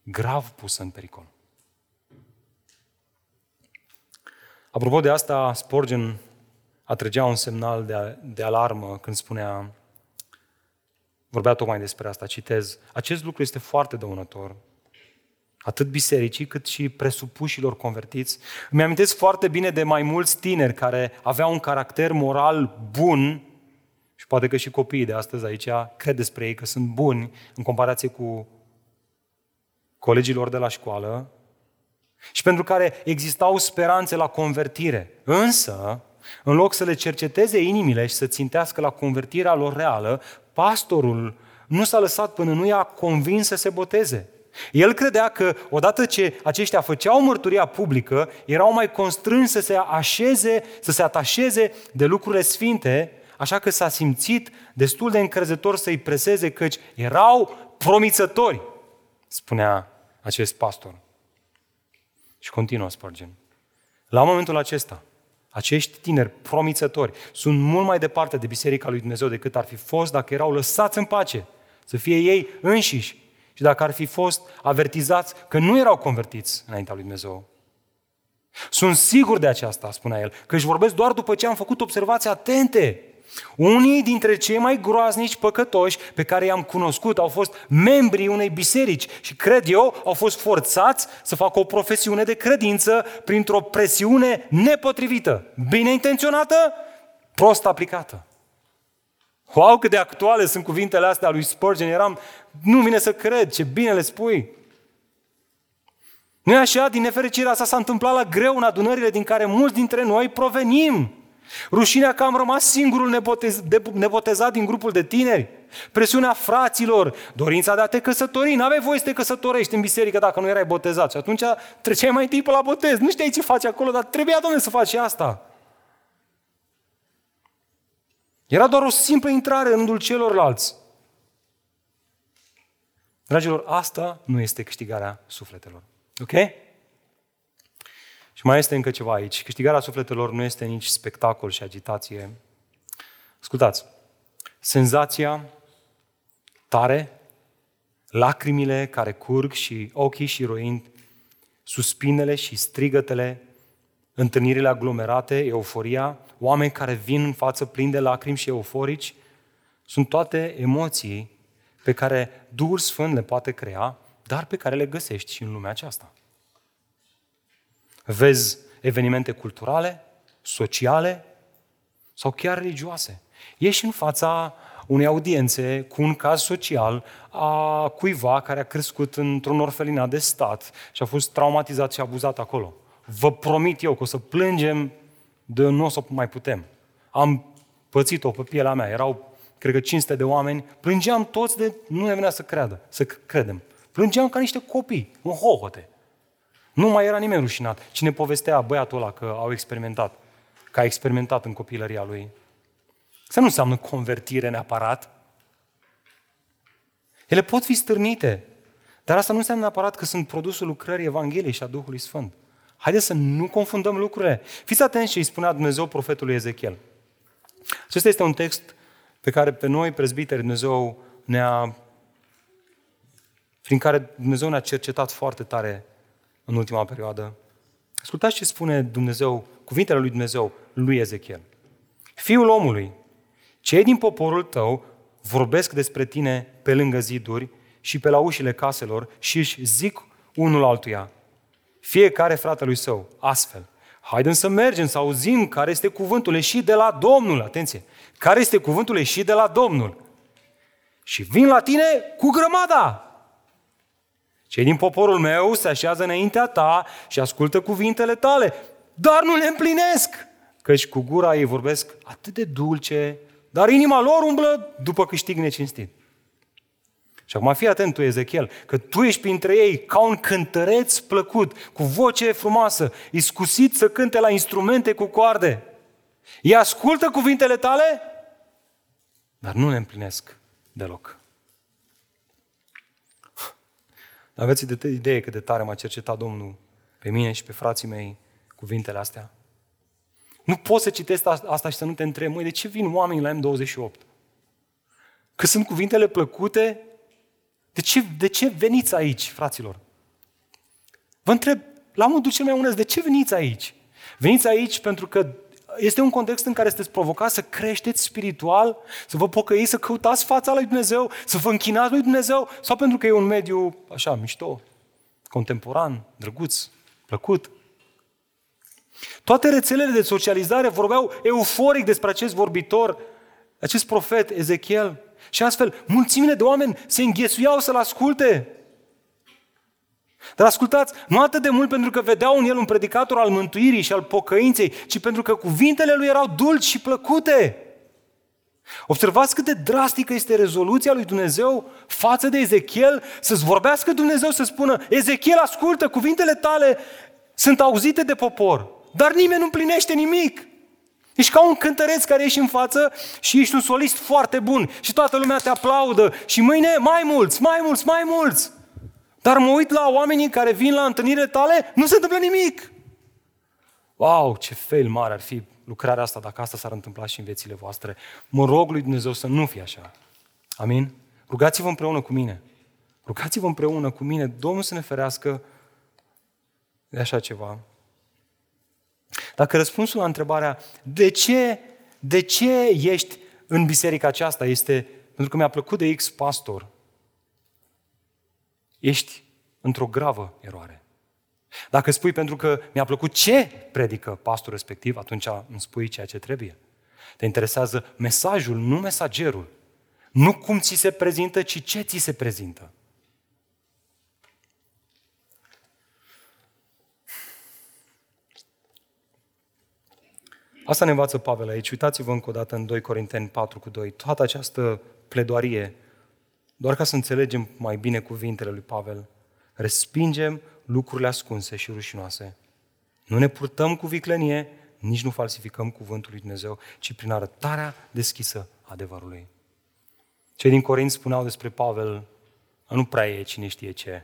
grav pusă în pericol. Apropo de asta, Spurgeon atrăgea un semnal de, de alarmă când spunea, vorbea tocmai despre asta, citez, acest lucru este foarte dăunător atât bisericii cât și presupușilor convertiți. Îmi amintesc foarte bine de mai mulți tineri care aveau un caracter moral bun și poate că și copiii de astăzi aici cred despre ei că sunt buni în comparație cu colegilor de la școală și pentru care existau speranțe la convertire. Însă, în loc să le cerceteze inimile și să țintească la convertirea lor reală, pastorul nu s-a lăsat până nu i-a convins să se boteze. El credea că odată ce aceștia făceau mărturia publică, erau mai constrânși să se așeze, să se atașeze de lucrurile sfinte, așa că s-a simțit destul de încrezător să-i preseze căci erau promițători, spunea acest pastor. Și continuă Spurgeon. La momentul acesta, acești tineri promițători sunt mult mai departe de Biserica lui Dumnezeu decât ar fi fost dacă erau lăsați în pace, să fie ei înșiși și dacă ar fi fost avertizați că nu erau convertiți înaintea lui Dumnezeu. Sunt sigur de aceasta, spunea el, că își vorbesc doar după ce am făcut observații atente. Unii dintre cei mai groaznici păcătoși pe care i-am cunoscut au fost membrii unei biserici și, cred eu, au fost forțați să facă o profesiune de credință printr-o presiune nepotrivită, bine intenționată, prost aplicată. Wow, cât de actuale sunt cuvintele astea lui Spurgeon. Eram, nu vine să cred, ce bine le spui. Nu așa? Din nefericirea asta s-a întâmplat la greu în adunările din care mulți dintre noi provenim. Rușinea că am rămas singurul nebotez, de, nebotezat din grupul de tineri. Presiunea fraților, dorința de a te căsători. N-aveai voie să te căsătorești în biserică dacă nu erai botezat. Și atunci treceai mai întâi pe la botez. Nu știai ce faci acolo, dar trebuia, domnule, să faci și asta. Era doar o simplă intrare în rândul celorlalți. Dragilor, asta nu este câștigarea sufletelor. Ok? Și mai este încă ceva aici. Câștigarea sufletelor nu este nici spectacol și agitație. Ascultați, senzația tare, lacrimile care curg și ochii și roind, suspinele și strigătele, întâlnirile aglomerate, euforia, oameni care vin în față plini de lacrimi și euforici, sunt toate emoții pe care Duhul Sfânt le poate crea, dar pe care le găsești și în lumea aceasta. Vezi evenimente culturale, sociale sau chiar religioase. Ești în fața unei audiențe cu un caz social a cuiva care a crescut într-un orfelinat de stat și a fost traumatizat și abuzat acolo. Vă promit eu că o să plângem de nu o să mai putem. Am pățit-o pe pielea mea. Erau, cred că 500 de oameni. Plângeam toți de... Nu ne venea să creadă, să credem. Plângeam ca niște copii, în hohote. Nu mai era nimeni rușinat. Cine povestea băiatul ăla că au experimentat, că a experimentat în copilăria lui. Să nu înseamnă convertire neapărat. Ele pot fi stârnite, dar asta nu înseamnă neapărat că sunt produsul lucrării Evangheliei și a Duhului Sfânt. Haideți să nu confundăm lucrurile. Fiți atenți ce îi spunea Dumnezeu profetului Ezechiel. Acesta este un text pe care pe noi, prezbiteri, Dumnezeu ne-a prin care Dumnezeu ne-a cercetat foarte tare în ultima perioadă. Ascultați ce spune Dumnezeu, cuvintele lui Dumnezeu, lui Ezechiel. Fiul omului, cei din poporul tău vorbesc despre tine pe lângă ziduri și pe la ușile caselor și își zic unul altuia, fiecare fratelui său, astfel. Haideți să mergem, să auzim care este cuvântul ieșit de la Domnul. Atenție! Care este cuvântul ieșit de la Domnul? Și vin la tine cu grămada. Cei din poporul meu se așează înaintea ta și ascultă cuvintele tale, dar nu le împlinesc. Căci cu gura ei vorbesc atât de dulce, dar inima lor umblă după câștig necinstit. Și acum fii atent tu, Ezechiel, că tu ești printre ei ca un cântăreț plăcut, cu voce frumoasă, iscusit să cânte la instrumente cu coarde. Ei ascultă cuvintele tale, dar nu le împlinesc deloc. Aveți de idee cât de tare m-a cercetat Domnul pe mine și pe frații mei cuvintele astea? Nu poți să citești asta și să nu te întrebi, măi, de ce vin oamenii la M28? Că sunt cuvintele plăcute? De ce, de ce veniți aici, fraților? Vă întreb, la modul cel mai onest, de ce veniți aici? Veniți aici pentru că este un context în care sunteți provocați să creșteți spiritual, să vă pocăiți, să căutați fața lui Dumnezeu, să vă închinați lui Dumnezeu, sau pentru că e un mediu așa, mișto, contemporan, drăguț, plăcut. Toate rețelele de socializare vorbeau euforic despre acest vorbitor, acest profet Ezechiel. Și astfel, mulțimile de oameni se înghesuiau să-l asculte. Dar ascultați, nu atât de mult pentru că vedeau în el un predicator al mântuirii și al pocăinței, ci pentru că cuvintele lui erau dulci și plăcute. Observați cât de drastică este rezoluția lui Dumnezeu față de Ezechiel, să-ți vorbească Dumnezeu să spună, Ezechiel, ascultă, cuvintele tale sunt auzite de popor, dar nimeni nu împlinește nimic. Ești ca un cântăreț care ești în față și ești un solist foarte bun și toată lumea te aplaudă și mâine mai mulți, mai mulți, mai mulți. Dar mă uit la oamenii care vin la întâlnirile tale, nu se întâmplă nimic. Wow, ce fail mare ar fi lucrarea asta dacă asta s-ar întâmpla și în viețile voastre. Mă rog lui Dumnezeu să nu fie așa. Amin? Rugați-vă împreună cu mine. Rugați-vă împreună cu mine. Domnul să ne ferească de așa ceva. Dacă răspunsul la întrebarea de ce, de ce ești în biserica aceasta este pentru că mi-a plăcut de X pastor, ești într-o gravă eroare. Dacă spui pentru că mi-a plăcut ce predică pastorul respectiv, atunci îmi spui ceea ce trebuie. Te interesează mesajul, nu mesagerul. Nu cum ți se prezintă, ci ce ți se prezintă. Asta ne învață Pavel aici. Uitați-vă încă o dată în 2 Corinteni 4 cu 2. Toată această pledoarie doar ca să înțelegem mai bine cuvintele lui Pavel, respingem lucrurile ascunse și rușinoase. Nu ne purtăm cu viclenie, nici nu falsificăm cuvântul lui Dumnezeu, ci prin arătarea deschisă adevărului. Cei din Corint spuneau despre Pavel, nu prea e cine știe ce.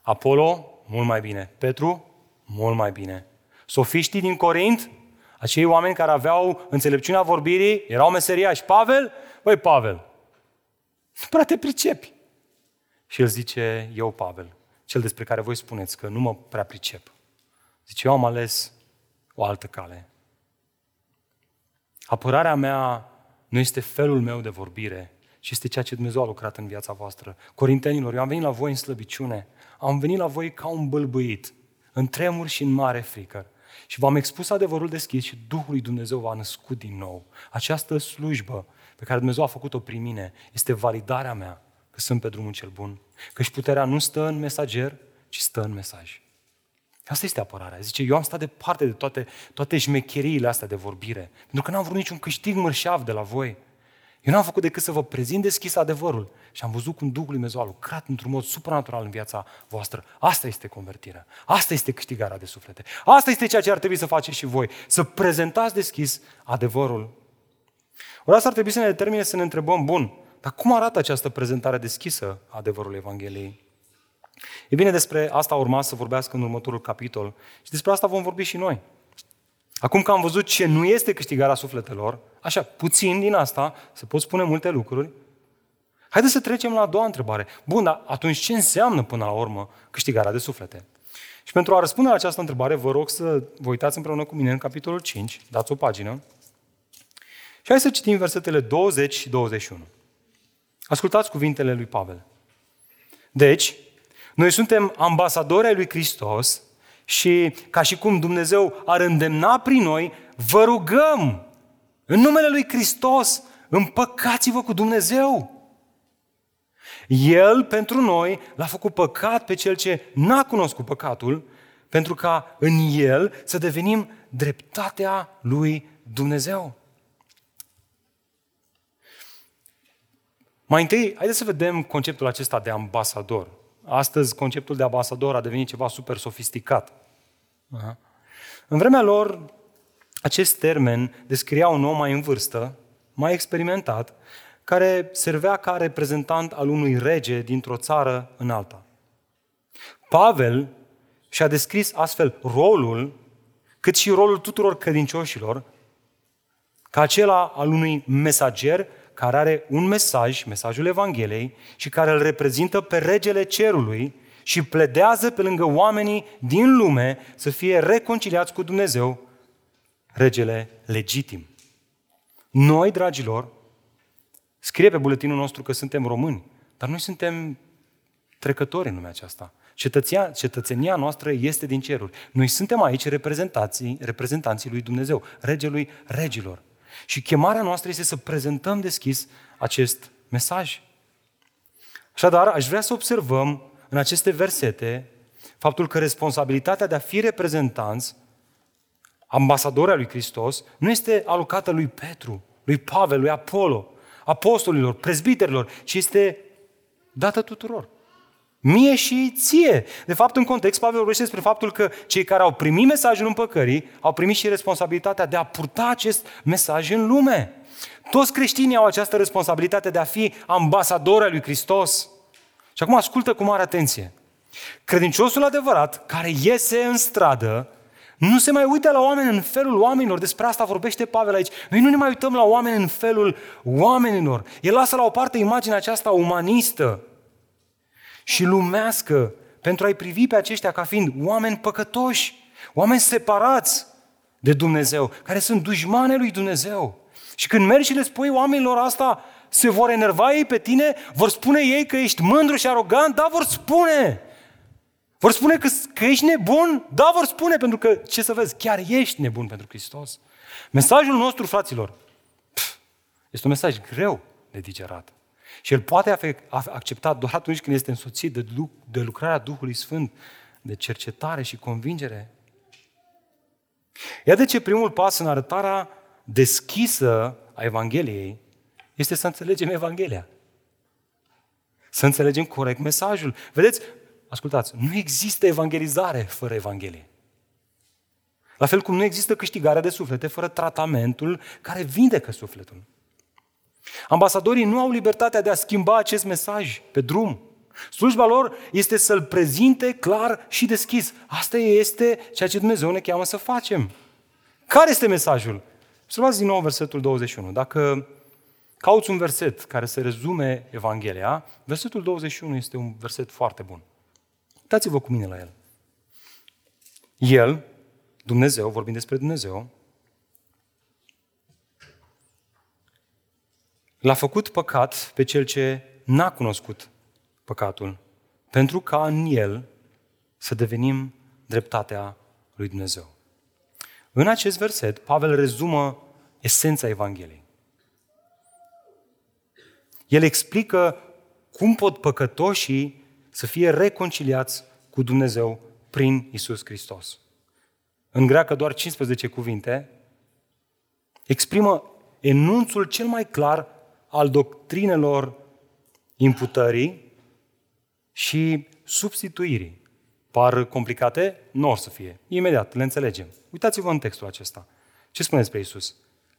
Apollo, mult mai bine. Petru, mult mai bine. Sofiștii din Corint, acei oameni care aveau înțelepciunea vorbirii, erau meseriași. Pavel, băi Pavel, nu prea te pricepi. Și el zice, eu, Pavel, cel despre care voi spuneți că nu mă prea pricep. Zice, eu am ales o altă cale. Apărarea mea nu este felul meu de vorbire, ci este ceea ce Dumnezeu a lucrat în viața voastră. Corintenilor, eu am venit la voi în slăbiciune, am venit la voi ca un bălbâit, în tremur și în mare frică. Și v-am expus adevărul deschis și Duhul lui Dumnezeu v-a născut din nou. Această slujbă pe care Dumnezeu a făcut-o prin mine este validarea mea că sunt pe drumul cel bun. Că și puterea nu stă în mesager, ci stă în mesaj. Asta este apărarea. Zice, eu am stat departe de toate, toate șmecheriile astea de vorbire, pentru că n-am vrut niciun câștig mărșav de la voi. Eu n-am făcut decât să vă prezint deschis adevărul și am văzut cum Duhul Dumnezeu a lucrat într-un mod supranatural în viața voastră. Asta este convertirea. Asta este câștigarea de suflete. Asta este ceea ce ar trebui să faceți și voi. Să prezentați deschis adevărul ori asta ar trebui să ne determine să ne întrebăm, bun, dar cum arată această prezentare deschisă a adevărului Evangheliei? E bine, despre asta urma să vorbească în următorul capitol și despre asta vom vorbi și noi. Acum că am văzut ce nu este câștigarea sufletelor, așa, puțin din asta, se pot spune multe lucruri, haideți să trecem la a doua întrebare. Bun, dar atunci ce înseamnă până la urmă câștigarea de suflete? Și pentru a răspunde la această întrebare, vă rog să vă uitați împreună cu mine în capitolul 5, dați o pagină, și hai să citim versetele 20 și 21. Ascultați cuvintele lui Pavel. Deci, noi suntem ambasadori ai lui Hristos și ca și cum Dumnezeu ar îndemna prin noi, vă rugăm în numele lui Hristos, împăcați-vă cu Dumnezeu. El, pentru noi, l-a făcut păcat pe cel ce n-a cunoscut păcatul, pentru ca în el să devenim dreptatea lui Dumnezeu. Mai întâi, haideți să vedem conceptul acesta de ambasador. Astăzi, conceptul de ambasador a devenit ceva super sofisticat. Aha. În vremea lor, acest termen descria un om mai în vârstă, mai experimentat, care servea ca reprezentant al unui rege dintr-o țară în alta. Pavel și-a descris astfel rolul, cât și rolul tuturor credincioșilor, ca acela al unui mesager care are un mesaj, mesajul Evangheliei, și care îl reprezintă pe regele cerului și pledează pe lângă oamenii din lume să fie reconciliați cu Dumnezeu, regele legitim. Noi, dragilor, scrie pe buletinul nostru că suntem români, dar noi suntem trecători în lumea aceasta. Cetăția, cetățenia noastră este din ceruri. Noi suntem aici reprezentanții, reprezentanții lui Dumnezeu, regelui regilor. Și chemarea noastră este să prezentăm deschis acest mesaj. Așadar, aș vrea să observăm în aceste versete faptul că responsabilitatea de a fi reprezentanți, ambasadori al lui Hristos, nu este alocată lui Petru, lui Pavel, lui Apollo, apostolilor, prezbiterilor, ci este dată tuturor. Mie și ție. De fapt, în context, Pavel vorbește despre faptul că cei care au primit mesajul împăcării au primit și responsabilitatea de a purta acest mesaj în lume. Toți creștinii au această responsabilitate de a fi ambasadori al lui Hristos. Și acum ascultă cu mare atenție. Credinciosul adevărat care iese în stradă nu se mai uită la oameni în felul oamenilor. Despre asta vorbește Pavel aici. Noi nu ne mai uităm la oameni în felul oamenilor. El lasă la o parte imaginea aceasta umanistă și lumească pentru a-i privi pe aceștia ca fiind oameni păcătoși, oameni separați de Dumnezeu, care sunt dușmane lui Dumnezeu. Și când mergi și le spui oamenilor asta, se vor enerva ei pe tine, vor spune ei că ești mândru și arogant, da, vor spune. Vor spune că, că ești nebun? Da, vor spune, pentru că, ce să vezi, chiar ești nebun pentru Hristos. Mesajul nostru, fraților, este un mesaj greu de digerat. Și el poate fi acceptat doar atunci când este însoțit de, de lucrarea Duhului Sfânt, de cercetare și convingere. Iată de ce primul pas în arătarea deschisă a Evangheliei este să înțelegem Evanghelia. Să înțelegem corect mesajul. Vedeți, ascultați, nu există evangelizare fără Evanghelie. La fel cum nu există câștigarea de suflete fără tratamentul care vindecă sufletul. Ambasadorii nu au libertatea de a schimba acest mesaj pe drum. Slujba lor este să-l prezinte clar și deschis. Asta este ceea ce Dumnezeu ne cheamă să facem. Care este mesajul? Observați din nou versetul 21. Dacă cauți un verset care să rezume Evanghelia, versetul 21 este un verset foarte bun. Uitați-vă cu mine la el. El, Dumnezeu, vorbim despre Dumnezeu, L-a făcut păcat pe cel ce n-a cunoscut păcatul, pentru ca în el să devenim dreptatea lui Dumnezeu. În acest verset, Pavel rezumă esența Evangheliei. El explică cum pot păcătoșii să fie reconciliați cu Dumnezeu prin Isus Hristos. În greacă doar 15 cuvinte exprimă enunțul cel mai clar al doctrinelor imputării și substituirii. Par complicate? Nu or să fie. Imediat, le înțelegem. Uitați-vă în textul acesta. Ce spune despre Isus?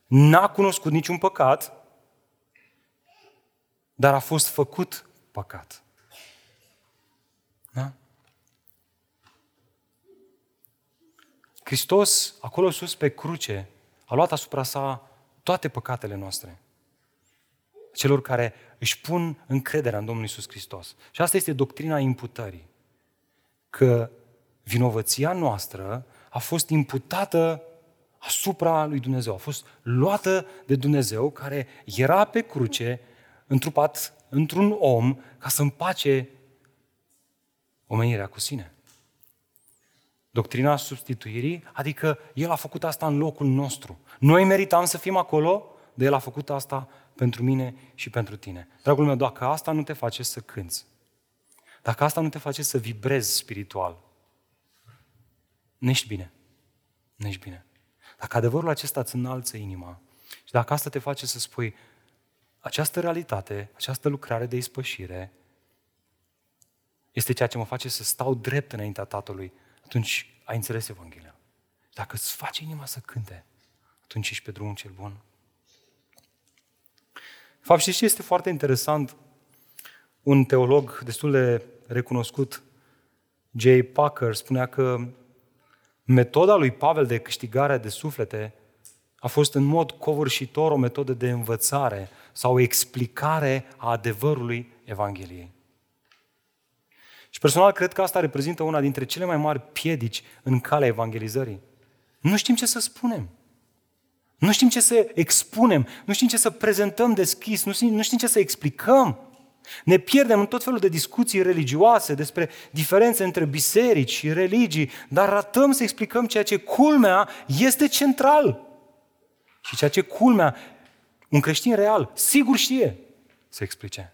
N-a cunoscut niciun păcat, dar a fost făcut păcat. Da? Hristos, acolo sus pe cruce, a luat asupra sa toate păcatele noastre celor care își pun încrederea în Domnul Isus Hristos. Și asta este doctrina imputării. Că vinovăția noastră a fost imputată asupra lui Dumnezeu, a fost luată de Dumnezeu care era pe cruce, întrupat într-un om, ca să împace omenirea cu sine. Doctrina substituirii, adică El a făcut asta în locul nostru. Noi meritam să fim acolo, dar El a făcut asta pentru mine și pentru tine. Dragul meu, dacă asta nu te face să cânți, dacă asta nu te face să vibrezi spiritual, nu ești bine. Nu ești bine. Dacă adevărul acesta îți înalță inima și dacă asta te face să spui această realitate, această lucrare de ispășire este ceea ce mă face să stau drept înaintea Tatălui, atunci ai înțeles Evanghelia. Dacă îți face inima să cânte, atunci ești pe drumul cel bun. De fapt, știți ce este foarte interesant? Un teolog destul de recunoscut, J. Packer, spunea că metoda lui Pavel de câștigare de suflete a fost în mod covârșitor o metodă de învățare sau o explicare a adevărului Evangheliei. Și personal cred că asta reprezintă una dintre cele mai mari piedici în calea evangelizării. Nu știm ce să spunem. Nu știm ce să expunem, nu știm ce să prezentăm deschis, nu știm, nu știm ce să explicăm. Ne pierdem în tot felul de discuții religioase despre diferențe între biserici și religii, dar ratăm să explicăm ceea ce culmea este central. Și ceea ce culmea, un creștin real, sigur știe să explice.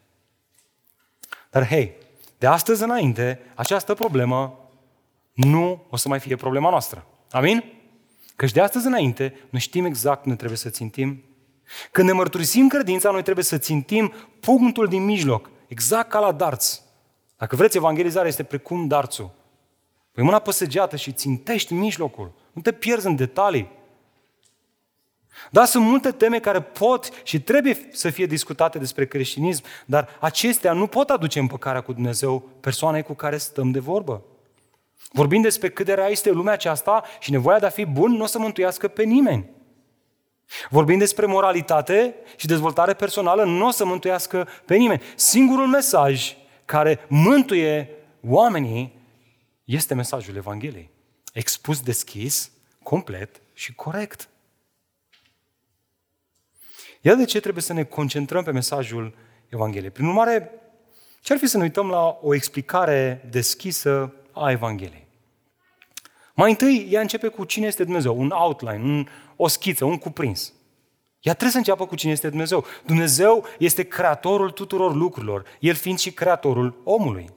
Dar hei, de astăzi înainte, această problemă nu o să mai fie problema noastră. Amin? Căci de astăzi înainte, noi știm exact unde trebuie să țintim. Când ne mărturisim credința, noi trebuie să țintim punctul din mijloc, exact ca la darți. Dacă vreți, evangelizarea este precum darțul. Păi mâna pe săgeată și țintești mijlocul. Nu te pierzi în detalii. Da, sunt multe teme care pot și trebuie să fie discutate despre creștinism, dar acestea nu pot aduce împăcarea cu Dumnezeu persoanei cu care stăm de vorbă. Vorbim despre cât de rea este lumea aceasta și nevoia de a fi bun nu o să mântuiască pe nimeni. Vorbim despre moralitate și dezvoltare personală, nu o să mântuiască pe nimeni. Singurul mesaj care mântuie oamenii este mesajul Evangheliei. Expus deschis, complet și corect. Iată de ce trebuie să ne concentrăm pe mesajul Evangheliei. Prin urmare, ce ar fi să ne uităm la o explicare deschisă a Evangheliei? Mai întâi, ea începe cu cine este Dumnezeu, un outline, un, o schiță, un cuprins. Ea trebuie să înceapă cu cine este Dumnezeu. Dumnezeu este creatorul tuturor lucrurilor, El fiind și creatorul omului.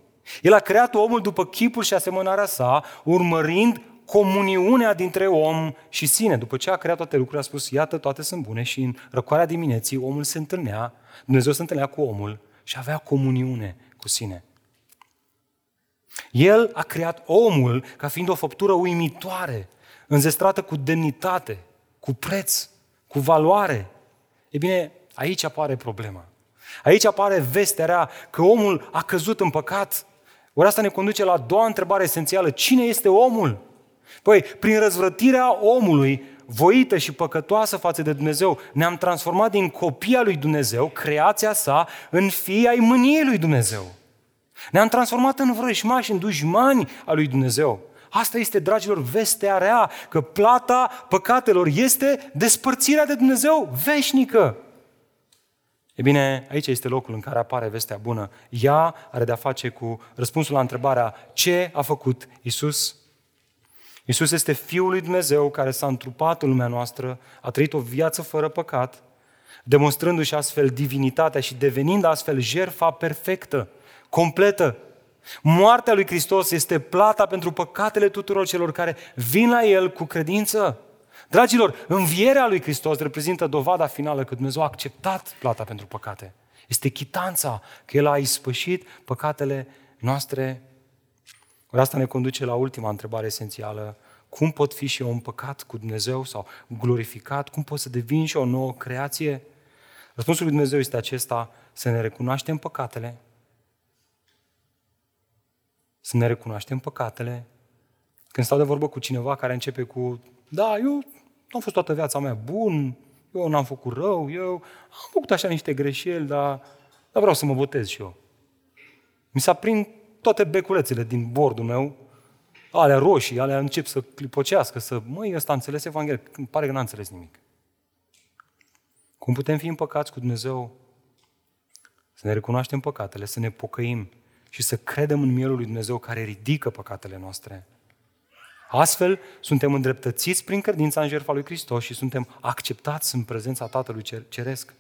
El a creat omul după chipul și asemănarea sa, urmărind comuniunea dintre om și sine. După ce a creat toate lucrurile, a spus, iată, toate sunt bune și în răcoarea dimineții omul se întâlnea, Dumnezeu se întâlnea cu omul și avea comuniune cu sine. El a creat omul ca fiind o făptură uimitoare, înzestrată cu demnitate, cu preț, cu valoare. E bine, aici apare problema. Aici apare vestea rea că omul a căzut în păcat. Ori asta ne conduce la a doua întrebare esențială. Cine este omul? Păi, prin răzvrătirea omului, voită și păcătoasă față de Dumnezeu, ne-am transformat din copia lui Dumnezeu, creația sa, în fii ai mâniei lui Dumnezeu. Ne-am transformat în vrăjmași, în dușmani al lui Dumnezeu. Asta este, dragilor, vestea rea, că plata păcatelor este despărțirea de Dumnezeu veșnică. E bine, aici este locul în care apare vestea bună. Ea are de-a face cu răspunsul la întrebarea ce a făcut Isus. Isus este Fiul lui Dumnezeu care s-a întrupat în lumea noastră, a trăit o viață fără păcat, demonstrându-și astfel divinitatea și devenind astfel jerfa perfectă, completă, Moartea lui Hristos este plata pentru păcatele tuturor celor care vin la El cu credință. Dragilor, învierea lui Hristos reprezintă dovada finală că Dumnezeu a acceptat plata pentru păcate. Este chitanța că El a ispășit păcatele noastre. Ori asta ne conduce la ultima întrebare esențială. Cum pot fi și eu împăcat cu Dumnezeu sau glorificat? Cum pot să devin și o nouă creație? Răspunsul lui Dumnezeu este acesta, să ne recunoaștem păcatele, să ne recunoaștem păcatele. Când stau de vorbă cu cineva care începe cu, da, eu am fost toată viața mea bun, eu n-am făcut rău, eu am făcut așa niște greșeli, dar, dar vreau să mă botez și eu. Mi s-a prind toate beculețele din bordul meu alea roșii, alea încep să clipocească, să, măi, ăsta a înțeles Evanghelia, pare că n-a înțeles nimic. Cum putem fi împăcați cu Dumnezeu? Să ne recunoaștem păcatele, să ne pocăim și să credem în mielul lui Dumnezeu care ridică păcatele noastre. Astfel, suntem îndreptățiți prin credința în jertfa lui Hristos și suntem acceptați în prezența Tatălui Ceresc.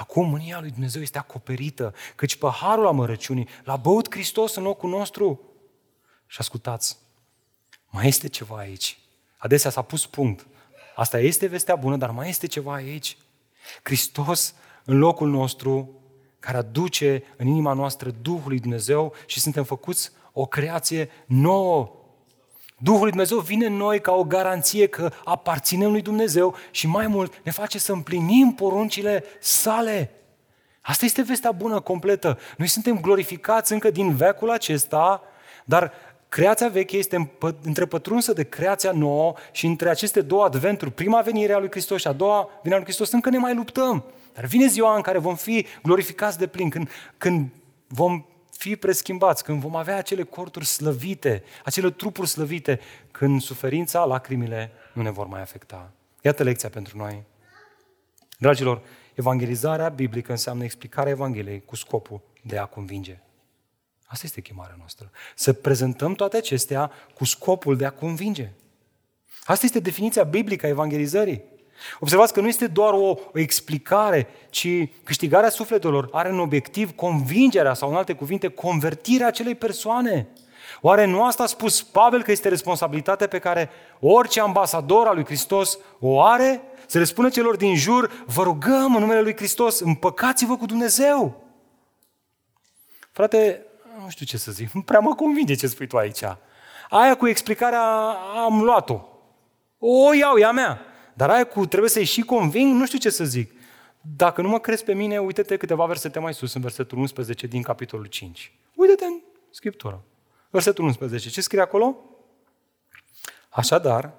Acum mânia lui Dumnezeu este acoperită, căci paharul amărăciunii l-a băut Hristos în locul nostru. Și ascultați, mai este ceva aici. Adesea s-a pus punct. Asta este vestea bună, dar mai este ceva aici. Hristos în locul nostru, care aduce în inima noastră Duhul lui Dumnezeu și suntem făcuți o creație nouă. Duhul lui Dumnezeu vine în noi ca o garanție că aparținem lui Dumnezeu și mai mult ne face să împlinim poruncile sale. Asta este vestea bună, completă. Noi suntem glorificați încă din vecul acesta, dar creația veche este întrepătrunsă de creația nouă și între aceste două adventuri, prima venire a lui Hristos și a doua venire a lui Hristos, încă ne mai luptăm. Dar vine ziua în care vom fi glorificați de plin, când, când vom fi preschimbați, când vom avea acele corturi slăvite, acele trupuri slăvite, când suferința, lacrimile nu ne vor mai afecta. Iată lecția pentru noi. Dragilor, evangelizarea biblică înseamnă explicarea Evangheliei cu scopul de a convinge. Asta este chemarea noastră. Să prezentăm toate acestea cu scopul de a convinge. Asta este definiția biblică a evangelizării. Observați că nu este doar o, o explicare, ci câștigarea sufletelor are în obiectiv convingerea sau, în alte cuvinte, convertirea acelei persoane. Oare nu asta a spus Pavel că este responsabilitatea pe care orice ambasador al lui Hristos o are? Să le spună celor din jur, vă rugăm în numele lui Hristos, împăcați-vă cu Dumnezeu. Frate, nu știu ce să zic, nu prea mă convinge ce spui tu aici. Aia cu explicarea am luat-o. O iau, ea mea. Dar aia cu trebuie să-i și conving, nu știu ce să zic. Dacă nu mă crezi pe mine, uite-te câteva versete mai sus, în versetul 11 din capitolul 5. Uite-te în Scriptură. Versetul 11. Ce scrie acolo? Așadar,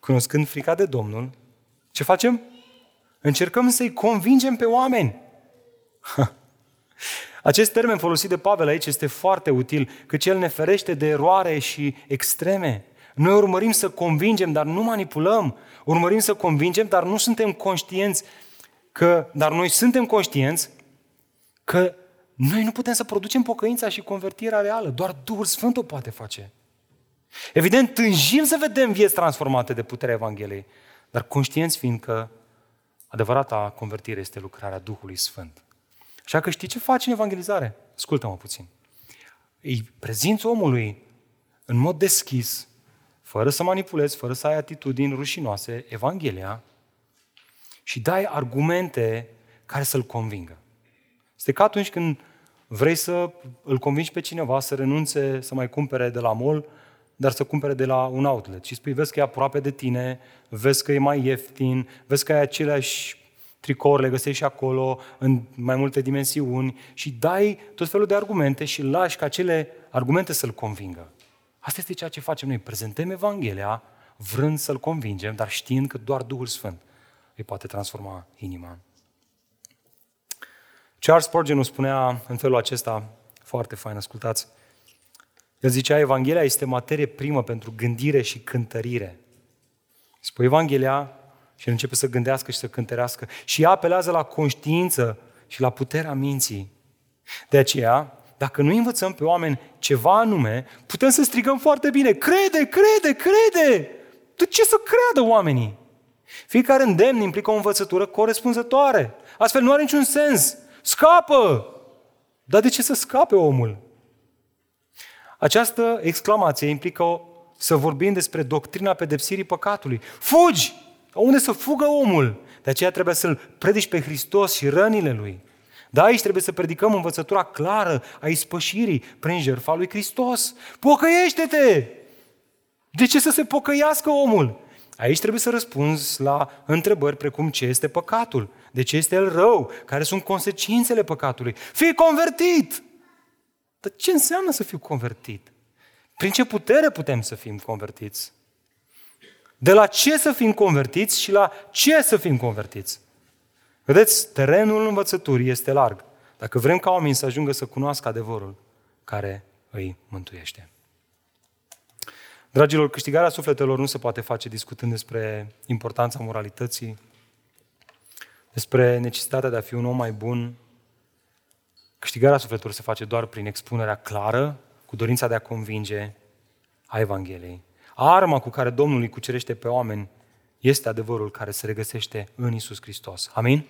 cunoscând frica de Domnul, ce facem? Încercăm să-i convingem pe oameni. Acest termen folosit de Pavel aici este foarte util, căci el ne ferește de eroare și extreme. Noi urmărim să convingem, dar nu manipulăm. Urmărim să convingem, dar nu suntem conștienți că, dar noi suntem conștienți că noi nu putem să producem pocăința și convertirea reală. Doar Duhul Sfânt o poate face. Evident, tânjim să vedem vieți transformate de puterea Evangheliei, dar conștienți fiind că adevărata convertire este lucrarea Duhului Sfânt. Așa că știi ce faci în evangelizare? Ascultă-mă puțin. Îi prezinți omului în mod deschis fără să manipulezi, fără să ai atitudini rușinoase, Evanghelia și dai argumente care să-l convingă. Este ca atunci când vrei să îl convingi pe cineva să renunțe să mai cumpere de la mall, dar să cumpere de la un outlet. Și spui, vezi că e aproape de tine, vezi că e mai ieftin, vezi că ai aceleași tricouri, le găsești și acolo, în mai multe dimensiuni și dai tot felul de argumente și lași ca acele argumente să-l convingă. Asta este ceea ce facem noi. Prezentăm Evanghelia vrând să-L convingem, dar știind că doar Duhul Sfânt îi poate transforma inima. Charles Spurgeon spunea în felul acesta, foarte fain, ascultați. El zicea, Evanghelia este materie primă pentru gândire și cântărire. Spui Evanghelia și el începe să gândească și să cântărească și ea apelează la conștiință și la puterea minții. De aceea, dacă nu învățăm pe oameni ceva anume, putem să strigăm foarte bine, crede, crede, crede! De ce să creadă oamenii? Fiecare îndemn implică o învățătură corespunzătoare. Astfel nu are niciun sens. Scapă! Dar de ce să scape omul? Această exclamație implică o, să vorbim despre doctrina pedepsirii păcatului. Fugi! Unde să fugă omul? De aceea trebuie să-L predici pe Hristos și rănile Lui. Da, aici trebuie să predicăm învățătura clară a ispășirii prin jertfa lui Hristos. Pocăiește-te! De ce să se pocăiască omul? Aici trebuie să răspunzi la întrebări precum ce este păcatul, de ce este el rău, care sunt consecințele păcatului. Fii convertit! Dar ce înseamnă să fiu convertit? Prin ce putere putem să fim convertiți? De la ce să fim convertiți și la ce să fim convertiți? Vedeți, terenul învățăturii este larg. Dacă vrem ca oamenii să ajungă să cunoască adevărul care îi mântuiește. Dragilor, câștigarea sufletelor nu se poate face discutând despre importanța moralității, despre necesitatea de a fi un om mai bun. Câștigarea sufletelor se face doar prin expunerea clară, cu dorința de a convinge a Evangheliei. Arma cu care Domnul îi cucerește pe oameni este adevărul care se regăsește în Isus Hristos. Amin?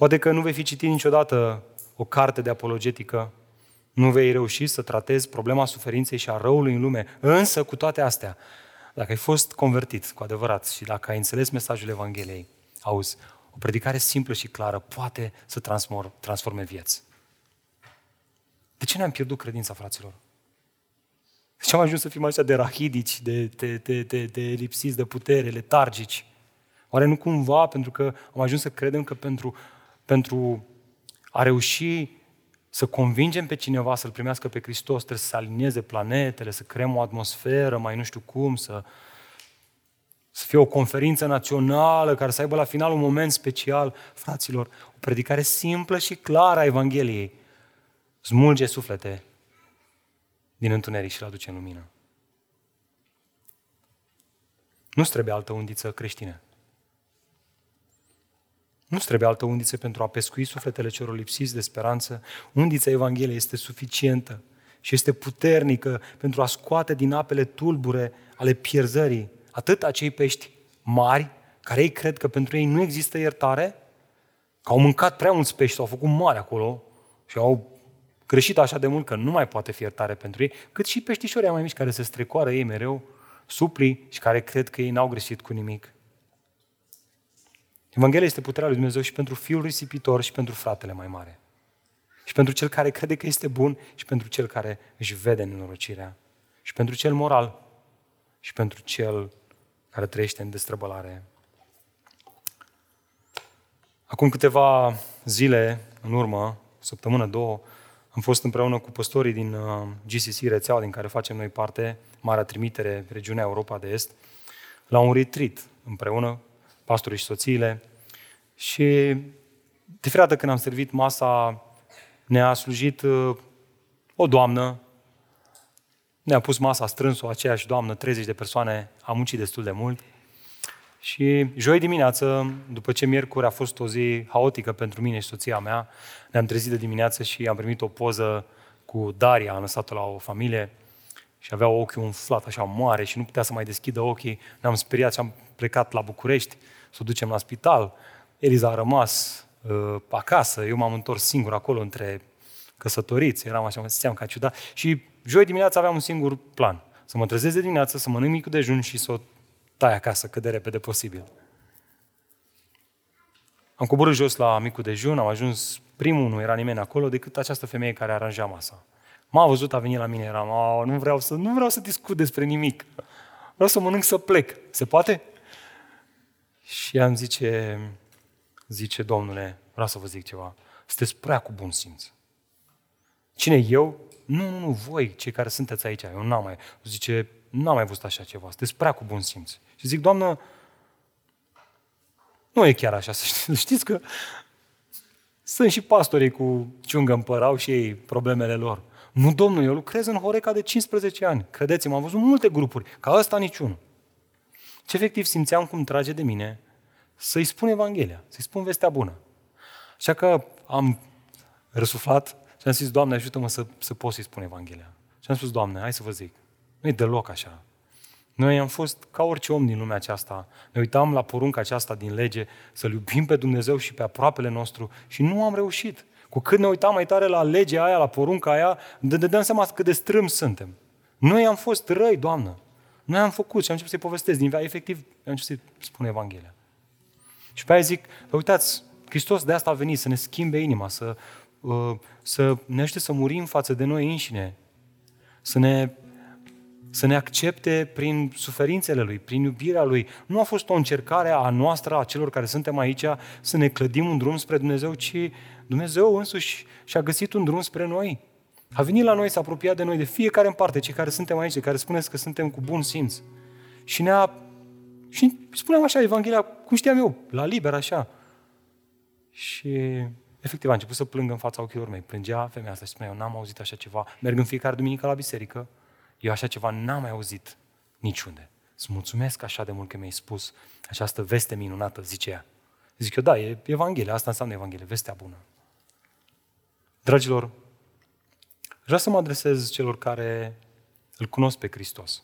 Poate că nu vei fi citit niciodată o carte de apologetică, nu vei reuși să tratezi problema suferinței și a răului în lume, însă cu toate astea, dacă ai fost convertit cu adevărat și dacă ai înțeles mesajul Evangheliei, auzi, o predicare simplă și clară poate să transforme vieți. De ce ne-am pierdut credința, fraților? De ce am ajuns să fim așa de rahidici, de, de, de, de, de lipsiți de putere, letargici? Oare nu cumva pentru că am ajuns să credem că pentru, pentru a reuși să convingem pe cineva să-L primească pe Hristos, trebuie să se alinieze planetele, să creăm o atmosferă, mai nu știu cum, să, să fie o conferință națională care să aibă la final un moment special. Fraților, o predicare simplă și clară a Evangheliei smulge suflete din întuneric și le aduce în lumină. Nu-ți trebuie altă undiță creștină. Nu-ți trebuie altă undiță pentru a pescui sufletele celor lipsiți de speranță. Undița Evangheliei este suficientă și este puternică pentru a scoate din apele tulbure ale pierzării atât acei pești mari, care ei cred că pentru ei nu există iertare, că au mâncat prea mulți pești, s-au făcut mari acolo și au greșit așa de mult că nu mai poate fi iertare pentru ei, cât și peștișorii mai mici care se strecoară ei mereu, supli și care cred că ei n-au greșit cu nimic. Evanghelia este puterea lui Dumnezeu și pentru fiul risipitor și pentru fratele mai mare. Și pentru cel care crede că este bun și pentru cel care își vede nenorocirea. Și pentru cel moral și pentru cel care trăiește în destrăbălare. Acum câteva zile în urmă, o săptămână, două, am fost împreună cu păstorii din uh, GCC, rețeaua din care facem noi parte, Marea Trimitere, regiunea Europa de Est, la un retreat împreună, pastorii și soțiile. Și de fiecare când am servit masa, ne-a slujit uh, o doamnă, ne-a pus masa strâns o aceeași doamnă, 30 de persoane, am muncit destul de mult. Și joi dimineață, după ce miercuri a fost o zi haotică pentru mine și soția mea, ne-am trezit de dimineață și am primit o poză cu Daria, am lăsat-o la o familie și avea ochiul umflat așa mare și nu putea să mai deschidă ochii. Ne-am speriat și am plecat la București să o ducem la spital. Eliza a rămas uh, acasă, eu m-am întors singur acolo între căsătoriți, eram așa, mă simțeam ca ciudat. Și joi dimineața aveam un singur plan. Să mă trezesc de dimineață, să mănânc micul dejun și să o tai acasă cât de repede posibil. Am coborât jos la micul dejun, am ajuns primul, nu era nimeni acolo decât această femeie care aranja masa. M-a văzut, a venit la mine, eram, oh, nu, vreau să, nu vreau să discut despre nimic. Vreau să mănânc să plec. Se poate? Și am zice, zice, domnule, vreau să vă zic ceva. Sunteți prea cu bun simț. Cine eu? Nu, nu, nu, voi, cei care sunteți aici. Eu n-am mai. Zice, n-am mai văzut așa ceva. Sunteți prea cu bun simț. Și zic, Doamnă, nu e chiar așa, să știți, știți că sunt și pastorii cu ciungă împărau și ei problemele lor. Nu, domnul, eu lucrez în Horeca de 15 ani. Credeți-mă, am văzut multe grupuri, ca ăsta niciunul. Ce efectiv simțeam cum trage de mine să-i spun Evanghelia, să-i spun vestea bună. Așa că am răsuflat și am zis, Doamne, ajută-mă să, să pot să-i spun Evanghelia. Și am spus, Doamne, hai să vă zic, nu e deloc așa. Noi am fost ca orice om din lumea aceasta. Ne uitam la porunca aceasta din lege să-L iubim pe Dumnezeu și pe aproapele nostru și nu am reușit. Cu cât ne uitam mai tare la legea aia, la porunca aia, ne dăm seama cât de strâm suntem. Noi am fost răi, Doamnă. Noi am făcut și am început să-i povestesc din viață. Efectiv, am început să-i spun Evanghelia. Și pe aia zic, uitați, Hristos de asta a venit, să ne schimbe inima, să, uh, să ne ajute să murim față de noi înșine, să ne să ne accepte prin suferințele Lui, prin iubirea Lui. Nu a fost o încercare a noastră, a celor care suntem aici, să ne clădim un drum spre Dumnezeu, ci Dumnezeu însuși și-a găsit un drum spre noi. A venit la noi, s-a apropiat de noi, de fiecare în parte, cei care suntem aici, care spuneți că suntem cu bun simț. Și ne-a... Și spuneam așa, Evanghelia, cum știam eu, la liber, așa. Și efectiv a început să plângă în fața ochilor mei. Plângea femeia asta și spunea, eu n-am auzit așa ceva. Merg în fiecare duminică la biserică, Eu așa ceva n-am mai auzit niciunde. Îți mulțumesc așa de mult că mi-ai spus această veste minunată, zice ea. Zic eu, da, e Evanghelia, asta înseamnă Evanghelie, vestea bună. Dragilor, vreau să mă adresez celor care îl cunosc pe Hristos.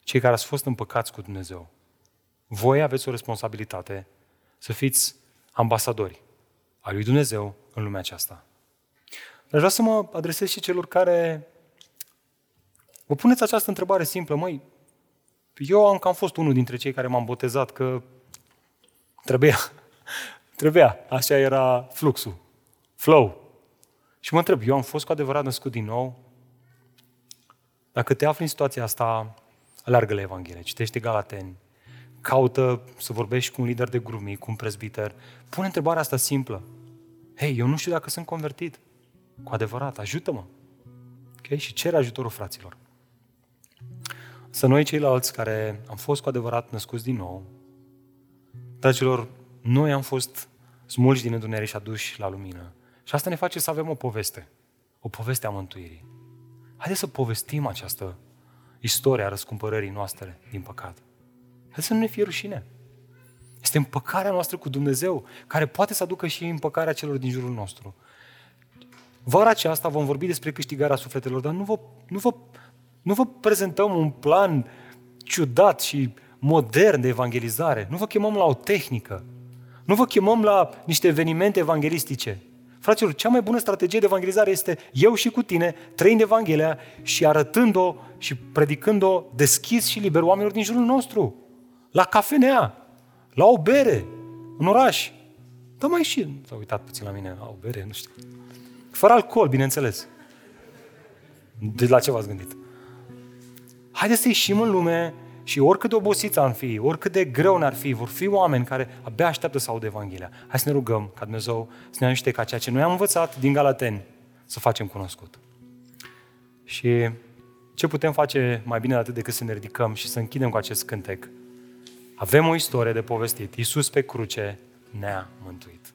Cei care ați fost împăcați cu Dumnezeu. Voi aveți o responsabilitate să fiți ambasadori al lui Dumnezeu în lumea aceasta. Dar vreau să mă adresez și celor care vă puneți această întrebare simplă. Măi, eu am cam fost unul dintre cei care m-am botezat că trebuia. Trebuia. Așa era fluxul. Flow. Și mă întreb, eu am fost cu adevărat născut din nou? Dacă te afli în situația asta, alargă la Evanghelie, citește Galateni, caută să vorbești cu un lider de grup mic, cu un prezbiter, pune întrebarea asta simplă. Hei, eu nu știu dacă sunt convertit. Cu adevărat, ajută-mă. Okay? Și cere ajutorul fraților. Să noi ceilalți care am fost cu adevărat născuți din nou, dragilor, noi am fost smulși din întuneric și aduși la lumină. Și asta ne face să avem o poveste. O poveste a mântuirii. Haideți să povestim această istorie a răscumpărării noastre din păcat. Haideți să nu ne fie rușine. Este împăcarea noastră cu Dumnezeu, care poate să aducă și împăcarea celor din jurul nostru. Vara aceasta vom vorbi despre câștigarea sufletelor, dar nu vă, nu vă, nu vă prezentăm un plan ciudat și modern de evangelizare. Nu vă chemăm la o tehnică. Nu vă chemăm la niște evenimente evanghelistice. Fraților, cea mai bună strategie de evangelizare este eu și cu tine, trăind Evanghelia și arătând-o și predicând-o deschis și liber oamenilor din jurul nostru. La cafenea, la o bere, în oraș. Da mai și, s-a uitat puțin la mine, la o bere, nu știu. Fără alcool, bineînțeles. De la ce v-ați gândit? Haideți să ieșim în lume și oricât de obosiți am fi, oricât de greu ne-ar fi, vor fi oameni care abia așteaptă să audă Evanghelia. Hai să ne rugăm ca Dumnezeu să ne ajuște ca ceea ce noi am învățat din Galateni să facem cunoscut. Și ce putem face mai bine atât decât să ne ridicăm și să închidem cu acest cântec? Avem o istorie de povestit. Iisus pe cruce ne-a mântuit.